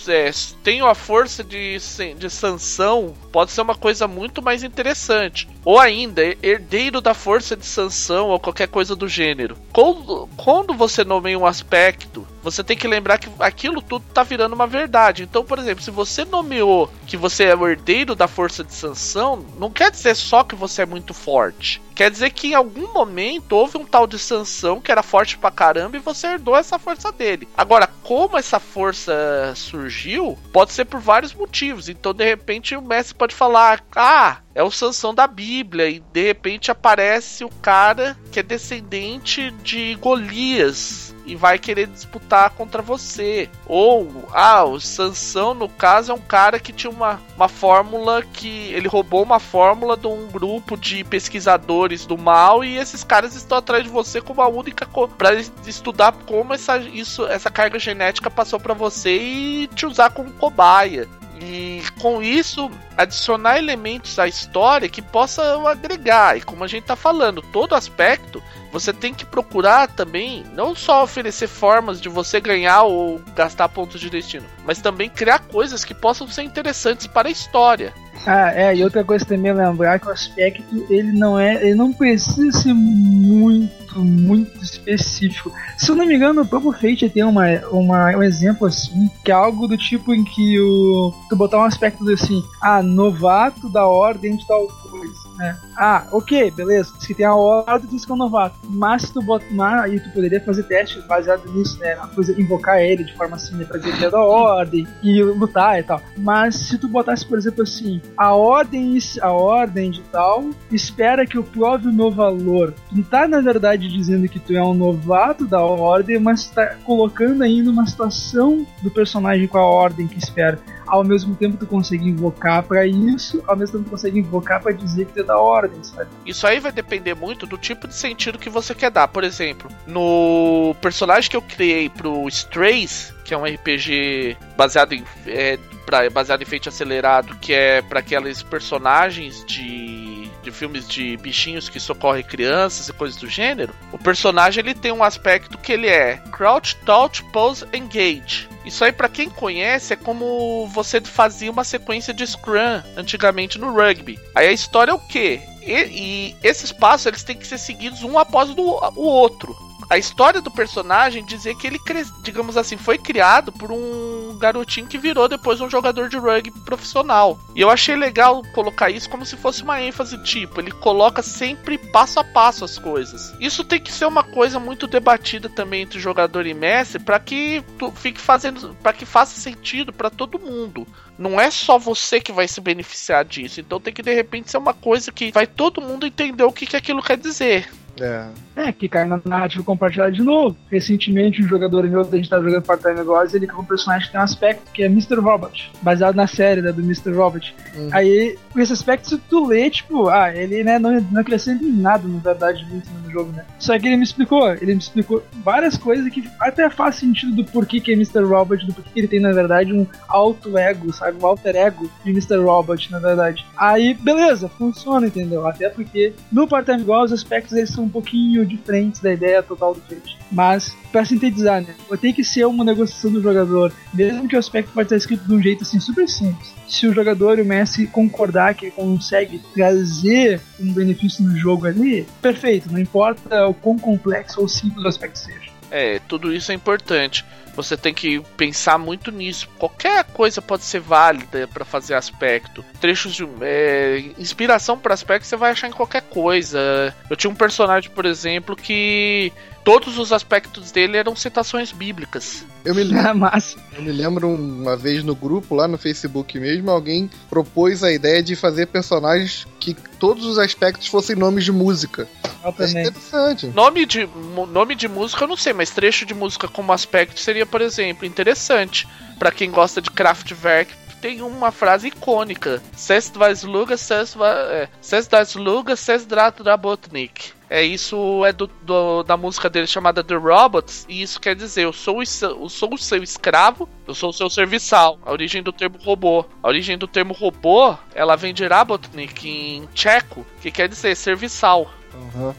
é, tenho a força de, de sanção, pode ser uma coisa muito mais interessante. Ou ainda, herdeiro da força de sanção ou qualquer coisa do gênero. Quando, quando você nomeia um aspecto, você tem que lembrar que aquilo tudo tá virando uma verdade. Então, por exemplo, se você nomeou que você é o herdeiro da força de sanção, não quer dizer só que você é muito forte. Quer dizer que em algum momento houve um tal de sanção que era forte pra caramba e você herdou essa força dele. Agora, como essa força surgiu, pode ser por vários motivos. Então, de repente, o mestre pode falar: Ah, é o Sansão da Bíblia, e de repente aparece o cara que é descendente de Golias e vai querer disputar contra você. Ou, ah, o Sansão, no caso, é um cara que tinha uma, uma fórmula que. Ele roubou uma fórmula de um grupo de pesquisadores do mal e esses caras estão atrás de você como a única. para estudar como essa, isso, essa carga genética passou para você e te usar como cobaia. E com isso, adicionar elementos à história que possam agregar. E como a gente está falando, todo aspecto você tem que procurar também não só oferecer formas de você ganhar ou gastar pontos de destino, mas também criar coisas que possam ser interessantes para a história. Ah, é, e outra coisa também é lembrar que o aspecto ele não é, ele não precisa ser muito, muito específico. Se eu não me engano, o próprio Fate tem uma, uma, um exemplo assim, que é algo do tipo em que o tu botar um aspecto assim, ah, novato da ordem de tal coisa. É. Ah, ok, beleza. Se tem a ordem, diz que é um novato. Mas se tu botar aí, tu poderia fazer testes baseado nisso, né? A coisa, invocar ele de forma assim, né? Pra dizer que é da ordem e lutar e tal. Mas se tu botasse, por exemplo, assim, a ordem, a ordem de tal espera que eu prove o meu valor. Tu não tá, na verdade, dizendo que tu é um novato da ordem, mas tá colocando aí numa situação do personagem com a ordem que espera ao mesmo tempo tu consegue invocar para isso, ao mesmo tempo tu consegue invocar para dizer que tu é da ordem, sabe? Isso aí vai depender muito do tipo de sentido que você quer dar. Por exemplo, no personagem que eu criei pro Strays, que é um RPG baseado em é, pra, baseado em feito acelerado, que é para aqueles personagens de de filmes de bichinhos que socorrem crianças e coisas do gênero, o personagem ele tem um aspecto que ele é crouch, touch, pose, engage. Isso aí, para quem conhece, é como você fazia uma sequência de Scrum antigamente no rugby. Aí a história é o quê? E, e esses passos eles têm que ser seguidos um após o, o outro a história do personagem dizer que ele, digamos assim, foi criado por um garotinho que virou depois um jogador de rugby profissional. E eu achei legal colocar isso como se fosse uma ênfase tipo, ele coloca sempre passo a passo as coisas. Isso tem que ser uma coisa muito debatida também entre jogador e mestre para que tu fique fazendo, para que faça sentido para todo mundo. Não é só você que vai se beneficiar disso. Então tem que de repente ser uma coisa que vai todo mundo entender o que, que aquilo quer dizer. É. É, que cai na narrativa compartilhada de novo. Recentemente, um jogador meu, a gente tá jogando Part-Time Gods, ele com um personagem que tem um aspecto que é Mr. Robot, baseado na série né, do Mr. Robot. Uhum. Aí, com esse aspecto, se tu lê, tipo, ah, ele né, não, não acrescenta em nada, na verdade, muito no jogo, né? Só que ele me explicou, ele me explicou várias coisas que até faz sentido do porquê que é Mr. Robot, do porquê que ele tem, na verdade, um alto ego, sabe? Um alter ego de Mr. Robot, na verdade. Aí, beleza, funciona, entendeu? Até porque no Part-Time Gods, os aspectos eles são um pouquinho diferentes da ideia total do Fate. Mas, para sintetizar, né? Vai ter que ser uma negociação do jogador, mesmo que o aspecto pode estar escrito de um jeito assim super simples. Se o jogador e o mestre concordar que ele consegue trazer um benefício no jogo ali, perfeito, não importa o quão complexo ou simples o aspecto seja. É, tudo isso é importante. Você tem que pensar muito nisso. Qualquer coisa pode ser válida para fazer aspecto. Trechos de é, inspiração para aspecto você vai achar em qualquer coisa. Eu tinha um personagem, por exemplo, que todos os aspectos dele eram citações bíblicas. Eu me lembro, eu me lembro uma vez no grupo, lá no Facebook mesmo, alguém propôs a ideia de fazer personagens que todos os aspectos fossem nomes de música. É interessante. Nome de, nome de música eu não sei, mas trecho de música como aspecto seria, por exemplo, interessante. para quem gosta de Kraftwerk, tem uma frase icônica. Ses das Luga, ses, é, ses das Luga, ses Drabotnik. É isso é do, do, da música dele chamada The Robots, e isso quer dizer eu sou, o, sou o seu escravo, eu sou o seu serviçal. A origem do termo robô. A origem do termo robô, ela vem de Rabotnik em tcheco, que quer dizer serviçal. Uhum.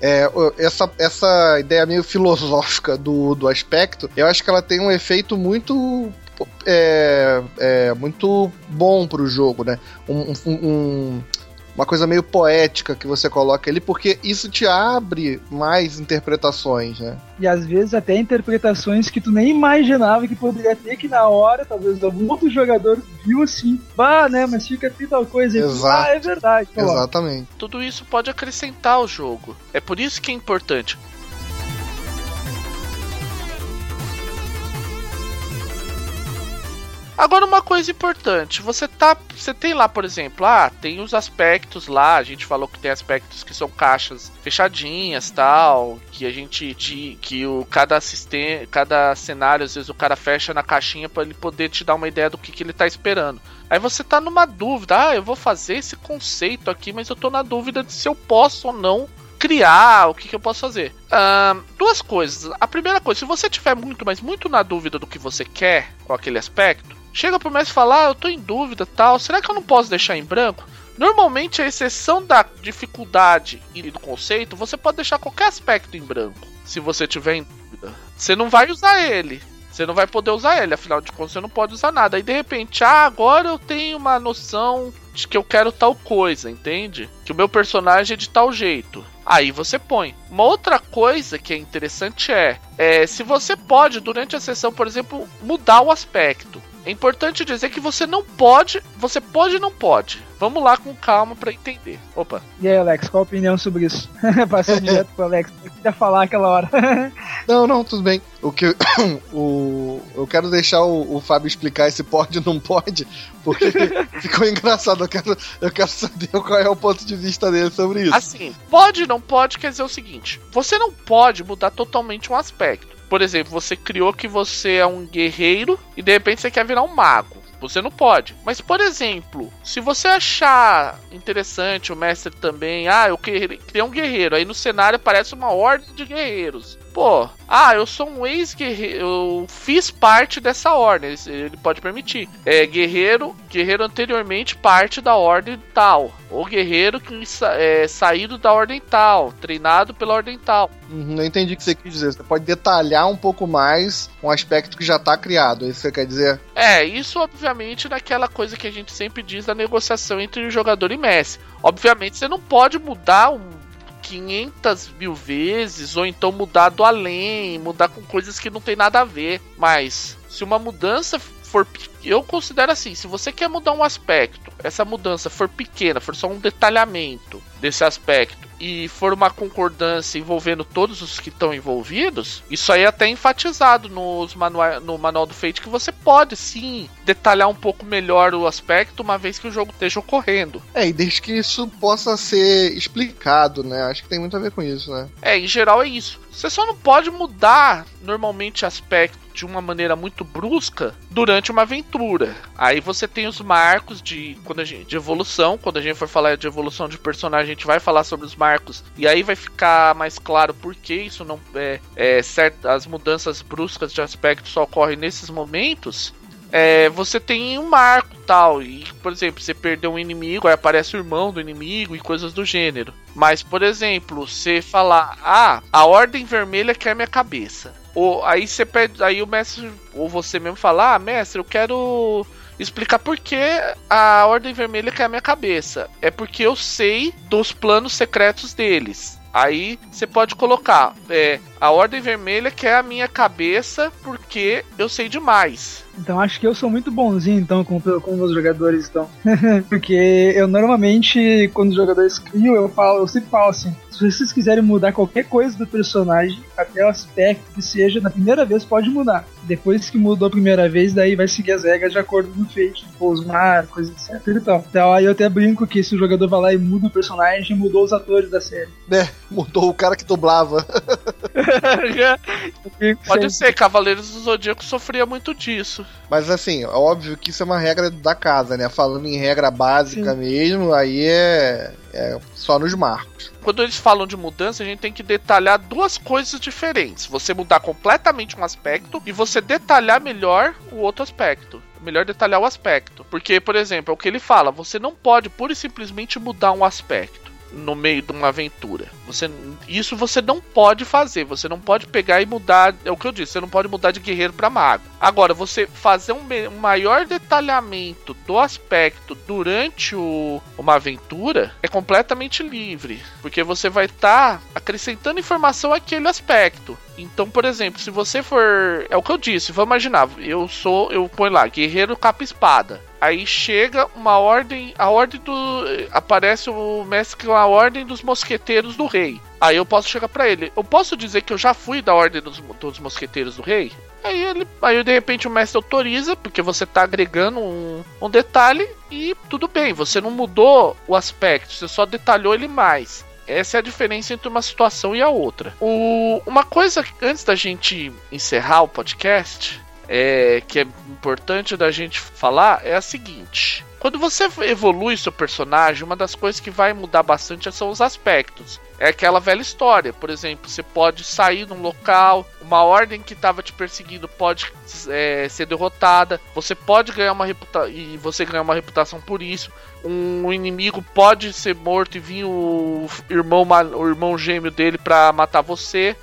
É, essa, essa ideia meio filosófica do, do aspecto, eu acho que ela tem um efeito muito é, é, muito bom pro jogo, né? Um, um, um, uma coisa meio poética que você coloca ali, porque isso te abre mais interpretações, né? E às vezes até interpretações que tu nem imaginava que poderia ter, que na hora, talvez algum outro jogador viu assim, bah, né, mas fica assim tal coisa. Exato. Ah, é verdade. Exatamente. Tudo isso pode acrescentar ao jogo. É por isso que é importante. Agora uma coisa importante, você tá, você tem lá, por exemplo, ah, tem os aspectos lá, a gente falou que tem aspectos que são caixas fechadinhas, tal, que a gente de, que o cada assistente, cada cenário às vezes o cara fecha na caixinha para ele poder te dar uma ideia do que, que ele tá esperando. Aí você tá numa dúvida, ah, eu vou fazer esse conceito aqui, mas eu tô na dúvida de se eu posso ou não criar, o que, que eu posso fazer. Duas coisas. A primeira coisa, se você tiver muito, mas muito na dúvida do que você quer com aquele aspecto, chega pro mestre e fala: ah, eu tô em dúvida tal, será que eu não posso deixar em branco? Normalmente, a exceção da dificuldade e do conceito, você pode deixar qualquer aspecto em branco, se você tiver em dúvida. Você não vai usar ele. Você não vai poder usar ele, afinal de contas você não pode usar nada. Aí de repente, ah, agora eu tenho uma noção de que eu quero tal coisa, entende? Que o meu personagem é de tal jeito. Aí você põe. Uma outra coisa que é interessante é, é se você pode, durante a sessão, por exemplo, mudar o aspecto. É importante dizer que você não pode, você pode e não pode. Vamos lá com calma para entender. Opa. E aí, Alex, qual a opinião sobre isso? Passando direto pro Alex, eu queria falar aquela hora. não, não, tudo bem. O que o eu quero deixar o, o Fábio explicar esse pode ou não pode, porque ficou engraçado. Eu quero, eu quero saber qual é o ponto de vista dele sobre isso. Assim, pode não pode quer dizer o seguinte: você não pode mudar totalmente um aspecto. Por exemplo, você criou que você é um guerreiro e de repente você quer virar um mago. Você não pode. Mas, por exemplo, se você achar interessante o mestre também, ah, eu criei um guerreiro, aí no cenário aparece uma ordem de guerreiros. Pô, ah, eu sou um ex-guerreiro, eu fiz parte dessa ordem, ele pode permitir. É guerreiro, guerreiro anteriormente parte da ordem tal, ou guerreiro que é saído da ordem tal, treinado pela ordem tal. Uhum, eu entendi o que você quis dizer. Você pode detalhar um pouco mais um aspecto que já está criado, é isso que você quer dizer? É, isso obviamente naquela coisa que a gente sempre diz da negociação entre o jogador e Messi. Obviamente você não pode mudar um 500 mil vezes, ou então mudar do além, mudar com coisas que não tem nada a ver. Mas se uma mudança for. Eu considero assim: se você quer mudar um aspecto, essa mudança for pequena, for só um detalhamento desse aspecto, e for uma concordância envolvendo todos os que estão envolvidos, isso aí é até enfatizado nos manual, no manual do Fate que você pode sim detalhar um pouco melhor o aspecto, uma vez que o jogo esteja ocorrendo. É, e desde que isso possa ser explicado, né? Acho que tem muito a ver com isso, né? É, em geral é isso. Você só não pode mudar normalmente aspecto de uma maneira muito brusca durante uma aventura. Aí você tem os marcos de quando a gente, de evolução, quando a gente for falar de evolução de personagem, a gente vai falar sobre os marcos e aí vai ficar mais claro por que isso não é, é certo, as mudanças bruscas de aspecto só ocorrem nesses momentos. É, você tem um marco tal, e por exemplo, você perdeu um inimigo, aí aparece o irmão do inimigo e coisas do gênero. Mas, por exemplo, você falar, ah, a ordem vermelha quer minha cabeça. Ou aí você pede, aí o mestre, ou você mesmo fala, ah, mestre, eu quero explicar por que a Ordem Vermelha quer a minha cabeça. É porque eu sei dos planos secretos deles. Aí você pode colocar, é, a Ordem Vermelha quer a minha cabeça porque eu sei demais. Então acho que eu sou muito bonzinho então com, com os jogadores então. Porque eu normalmente, quando os jogadores criam, eu falo, eu sempre falo assim, se vocês quiserem mudar qualquer coisa do personagem, até o aspecto que seja, na primeira vez pode mudar. Depois que mudou a primeira vez, daí vai seguir as regras de acordo com o feito, tipo, os marcos, etc e tal. Então aí eu até brinco que se o jogador vai lá e muda o personagem, mudou os atores da série. É, mudou o cara que dublava. Pode ser, Cavaleiros do Zodíaco sofria muito disso. Mas assim, é óbvio que isso é uma regra da casa, né? Falando em regra básica Sim. mesmo, aí é, é só nos marcos. Quando eles falam de mudança, a gente tem que detalhar duas coisas diferentes. Você mudar completamente um aspecto e você detalhar melhor o outro aspecto melhor detalhar o aspecto. Porque, por exemplo, é o que ele fala: você não pode pura e simplesmente mudar um aspecto no meio de uma aventura. Você, isso você não pode fazer. Você não pode pegar e mudar. É o que eu disse. Você não pode mudar de guerreiro para mago. Agora, você fazer um, um, maior detalhamento do aspecto durante o, uma aventura é completamente livre, porque você vai estar tá acrescentando informação àquele aspecto. Então, por exemplo, se você for. É o que eu disse, vamos imaginar, eu sou. Eu ponho lá, guerreiro capa espada. Aí chega uma ordem. A ordem do. Aparece o mestre com a ordem dos mosqueteiros do rei. Aí eu posso chegar para ele. Eu posso dizer que eu já fui da ordem dos, dos mosqueteiros do rei? Aí ele. Aí de repente o mestre autoriza, porque você tá agregando um, um detalhe e tudo bem, você não mudou o aspecto, você só detalhou ele mais. Essa é a diferença entre uma situação e a outra. O, uma coisa antes da gente encerrar o podcast, é, que é importante da gente falar, é a seguinte. Quando você evolui seu personagem, uma das coisas que vai mudar bastante são os aspectos. É aquela velha história, por exemplo, você pode sair num local, uma ordem que estava te perseguindo pode é, ser derrotada, você pode ganhar uma reputação e você ganhar uma reputação por isso. Um inimigo pode ser morto e vir o irmão, o irmão gêmeo dele para matar você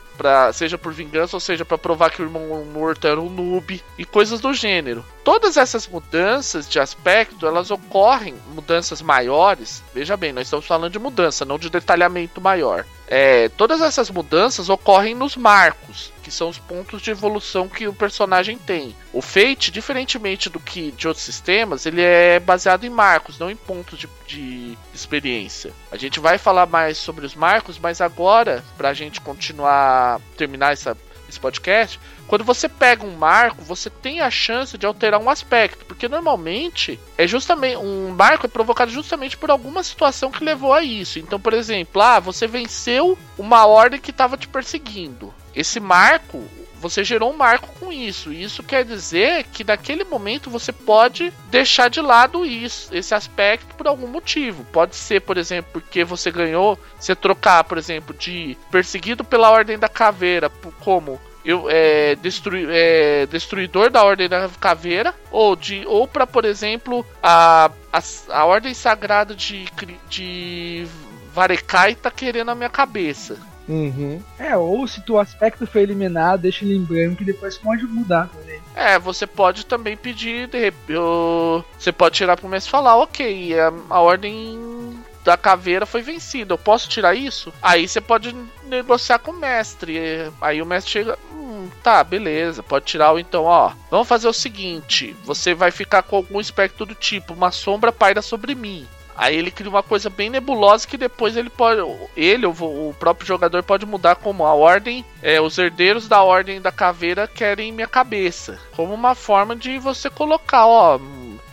seja por vingança ou seja para provar que o irmão morto era um noob e coisas do gênero. Todas essas mudanças de aspecto, elas ocorrem, mudanças maiores. Veja bem, nós estamos falando de mudança, não de detalhamento maior. É, todas essas mudanças ocorrem nos marcos, que são os pontos de evolução que o personagem tem. O Fate, diferentemente do que de outros sistemas, ele é baseado em marcos, não em pontos de, de experiência. A gente vai falar mais sobre os marcos, mas agora, para a gente continuar, terminar essa esse podcast, quando você pega um marco, você tem a chance de alterar um aspecto, porque normalmente é justamente um marco é provocado justamente por alguma situação que levou a isso. Então, por exemplo, ah, você venceu uma ordem que estava te perseguindo. Esse marco, você gerou um marco com isso. Isso quer dizer que naquele momento você pode deixar de lado isso, esse aspecto por algum motivo. Pode ser, por exemplo, porque você ganhou, você trocar, por exemplo, de perseguido pela Ordem da Caveira, como eu, é, é, destruidor da Ordem da Caveira, ou de ou para, por exemplo, a, a, a Ordem Sagrada de, de Varekai tá querendo a minha cabeça. Uhum. É, ou se o aspecto foi eliminado, deixa ele em branco e depois pode mudar também. É, você pode também pedir, de, eu, você pode tirar pro mestre falar, ok, a, a ordem da caveira foi vencida, eu posso tirar isso? Aí você pode negociar com o mestre. Aí o mestre chega, hum, tá, beleza, pode tirar o então, ó. Vamos fazer o seguinte: você vai ficar com algum aspecto do tipo, uma sombra paira sobre mim. Aí ele cria uma coisa bem nebulosa que depois ele pode. Ele, o, próprio jogador, pode mudar como a ordem. É, os herdeiros da ordem da caveira querem minha cabeça. Como uma forma de você colocar, ó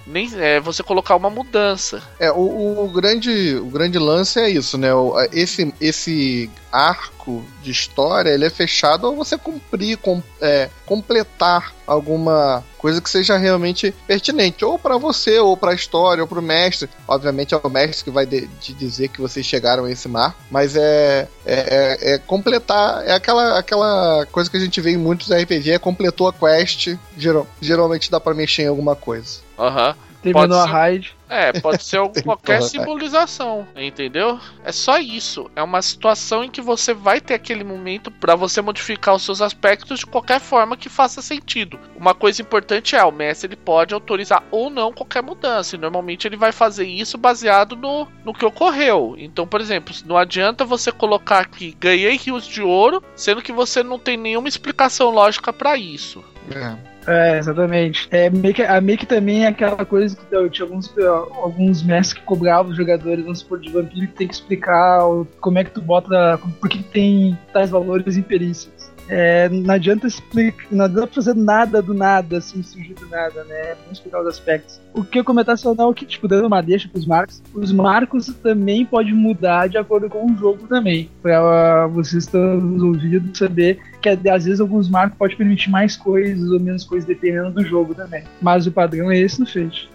nem é, você colocar uma mudança. É, o, o, grande, o grande lance é isso, né? Esse, esse arco de história ele é fechado ao você cumprir, com, é, completar alguma coisa que seja realmente pertinente, ou para você, ou para a história, ou para o mestre. Obviamente é o mestre que vai de, te dizer que vocês chegaram a esse mar, mas é, é, é, é, completar, é aquela, aquela coisa que a gente vê em muitos RPG, é completou a quest, geral, geralmente dá para mexer em alguma coisa. Aham. Uhum. Terminou a raid. É, pode ser qualquer simbolização, entendeu? É só isso. É uma situação em que você vai ter aquele momento para você modificar os seus aspectos de qualquer forma que faça sentido. Uma coisa importante é, o mestre ele pode autorizar ou não qualquer mudança. E normalmente ele vai fazer isso baseado no, no que ocorreu. Então, por exemplo, não adianta você colocar aqui ganhei rios de ouro, sendo que você não tem nenhuma explicação lógica para isso. É. É, exatamente. É, meio que, a meio que também é aquela coisa que eu, tinha alguns, alguns mestres que cobravam os jogadores, vamos supor, de vampiro, que tem que explicar como é que tu bota. Por que tem tais valores em perícias. é, não adianta explicar, não adianta fazer nada do nada, assim, surgir do nada, né? Vamos explicar os aspectos. O que eu comentar só não é que, tipo, dando uma deixa pros marcos, os marcos também podem mudar de acordo com o jogo também. Pra vocês estão nos ouvidos saber que às vezes alguns marcos podem permitir mais coisas ou menos coisas dependendo do jogo também. Mas o padrão é esse no Fate.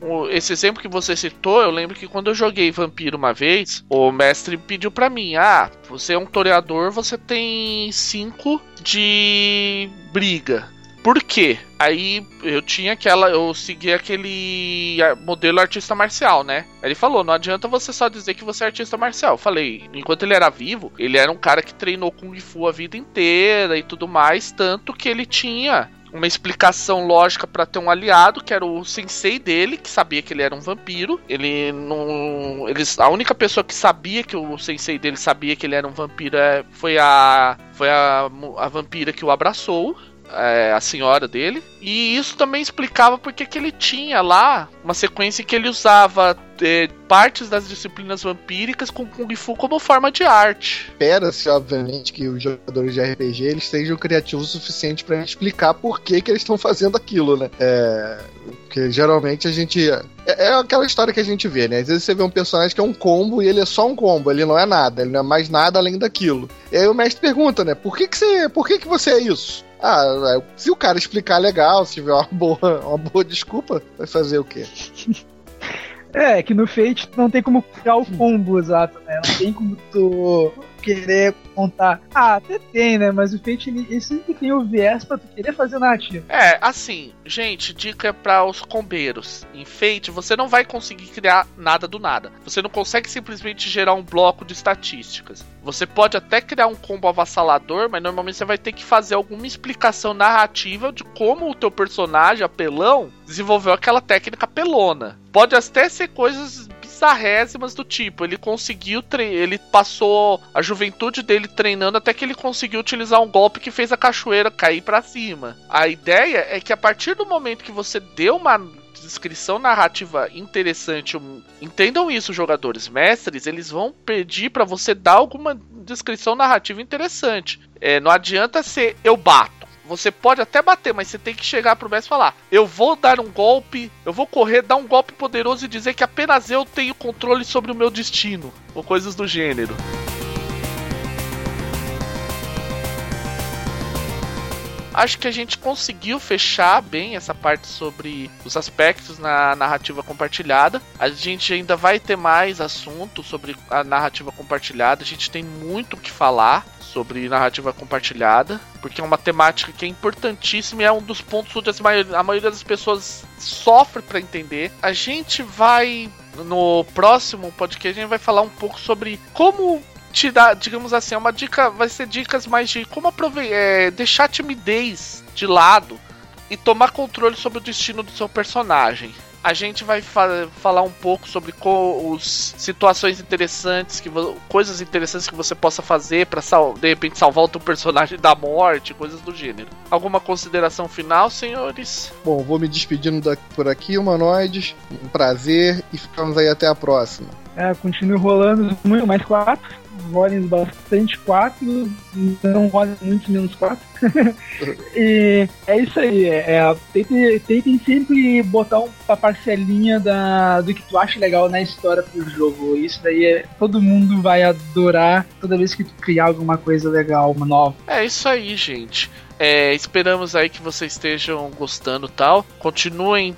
Uhum. Esse exemplo que você citou, eu lembro que quando eu joguei Vampiro uma vez, o mestre pediu para mim: Ah, você é um toreador, você tem 5 de briga. Por quê? Aí eu tinha aquela. Eu segui aquele modelo artista marcial, né? Ele falou: não adianta você só dizer que você é artista marcial. Eu falei, enquanto ele era vivo, ele era um cara que treinou Kung Fu a vida inteira e tudo mais, tanto que ele tinha uma explicação lógica para ter um aliado, que era o sensei dele, que sabia que ele era um vampiro. Ele não. Eles, a única pessoa que sabia que o sensei dele sabia que ele era um vampiro é, foi a. Foi a, a vampira que o abraçou. É, a senhora dele. E isso também explicava porque que ele tinha lá uma sequência que ele usava é, partes das disciplinas vampíricas com Kung Fu como forma de arte. Espera-se, obviamente, que os jogadores de RPG eles sejam criativos o suficiente para explicar por que, que eles estão fazendo aquilo, né? É, porque geralmente a gente. É, é, aquela história que a gente vê, né? Às vezes você vê um personagem que é um combo e ele é só um combo, ele não é nada, ele não é mais nada além daquilo. E aí o mestre pergunta, né? Por que, que você. Por que, que você é isso? Ah, é, se o cara explicar legal, se tiver uma boa, uma boa desculpa, vai fazer o quê? É, que no Fate não tem como criar o combo exato, né? Não tem como tu querer contar. Ah, até tem, né? Mas o Fate ele, ele sempre tem o viés pra tu querer fazer narrativa. É, assim, gente, dica para os combeiros. Em Fate, você não vai conseguir criar nada do nada. Você não consegue simplesmente gerar um bloco de estatísticas. Você pode até criar um combo avassalador, mas normalmente você vai ter que fazer alguma explicação narrativa de como o teu personagem, apelão, desenvolveu aquela técnica pelona. Pode até ser coisas bizarrésimas do tipo, ele conseguiu, ele passou a juventude dele treinando até que ele conseguiu utilizar um golpe que fez a cachoeira cair para cima. A ideia é que a partir do momento que você deu uma descrição narrativa interessante, entendam isso, jogadores mestres, eles vão pedir para você dar alguma descrição narrativa interessante. É, não adianta ser eu bato. Você pode até bater, mas você tem que chegar pro mestre e falar: Eu vou dar um golpe, eu vou correr, dar um golpe poderoso e dizer que apenas eu tenho controle sobre o meu destino. Ou coisas do gênero. acho que a gente conseguiu fechar bem essa parte sobre os aspectos na narrativa compartilhada. A gente ainda vai ter mais assunto sobre a narrativa compartilhada. A gente tem muito o que falar sobre narrativa compartilhada, porque é uma temática que é importantíssima e é um dos pontos onde a maioria das pessoas sofre para entender. A gente vai no próximo podcast a gente vai falar um pouco sobre como te dar, digamos assim, uma dica, vai ser dicas mais de como aproveitar, é, deixar a timidez de lado e tomar controle sobre o destino do seu personagem a gente vai fa falar um pouco sobre os situações interessantes, que coisas interessantes que você possa fazer para de repente salvar o teu personagem da morte, coisas do gênero. Alguma consideração final, senhores? Bom, vou me despedindo por aqui, humanoides. Um prazer e ficamos aí até a próxima. É, continue rolando muito mais quatro rolem bastante 4, não rolem muito menos 4. e é isso aí. É, é, tentem, tentem sempre botar uma parcelinha da, do que tu acha legal na história pro jogo. Isso daí é, todo mundo vai adorar toda vez que tu criar alguma coisa legal, uma nova. É isso aí, gente. É, esperamos aí que vocês estejam gostando tal. Continuem,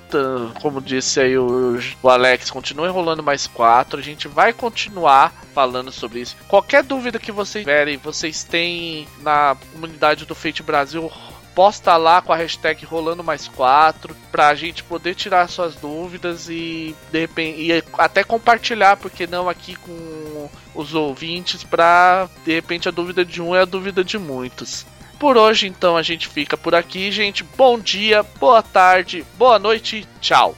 como disse aí o, o Alex, continuem rolando mais quatro. A gente vai continuar falando sobre isso. Qualquer dúvida que vocês tiverem, vocês têm na comunidade do Fate Brasil posta lá com a hashtag rolando mais quatro pra gente poder tirar suas dúvidas e de repente e até compartilhar, porque não aqui com os ouvintes pra de repente a dúvida de um é a dúvida de muitos. Por hoje, então, a gente fica por aqui, gente. Bom dia, boa tarde, boa noite, tchau.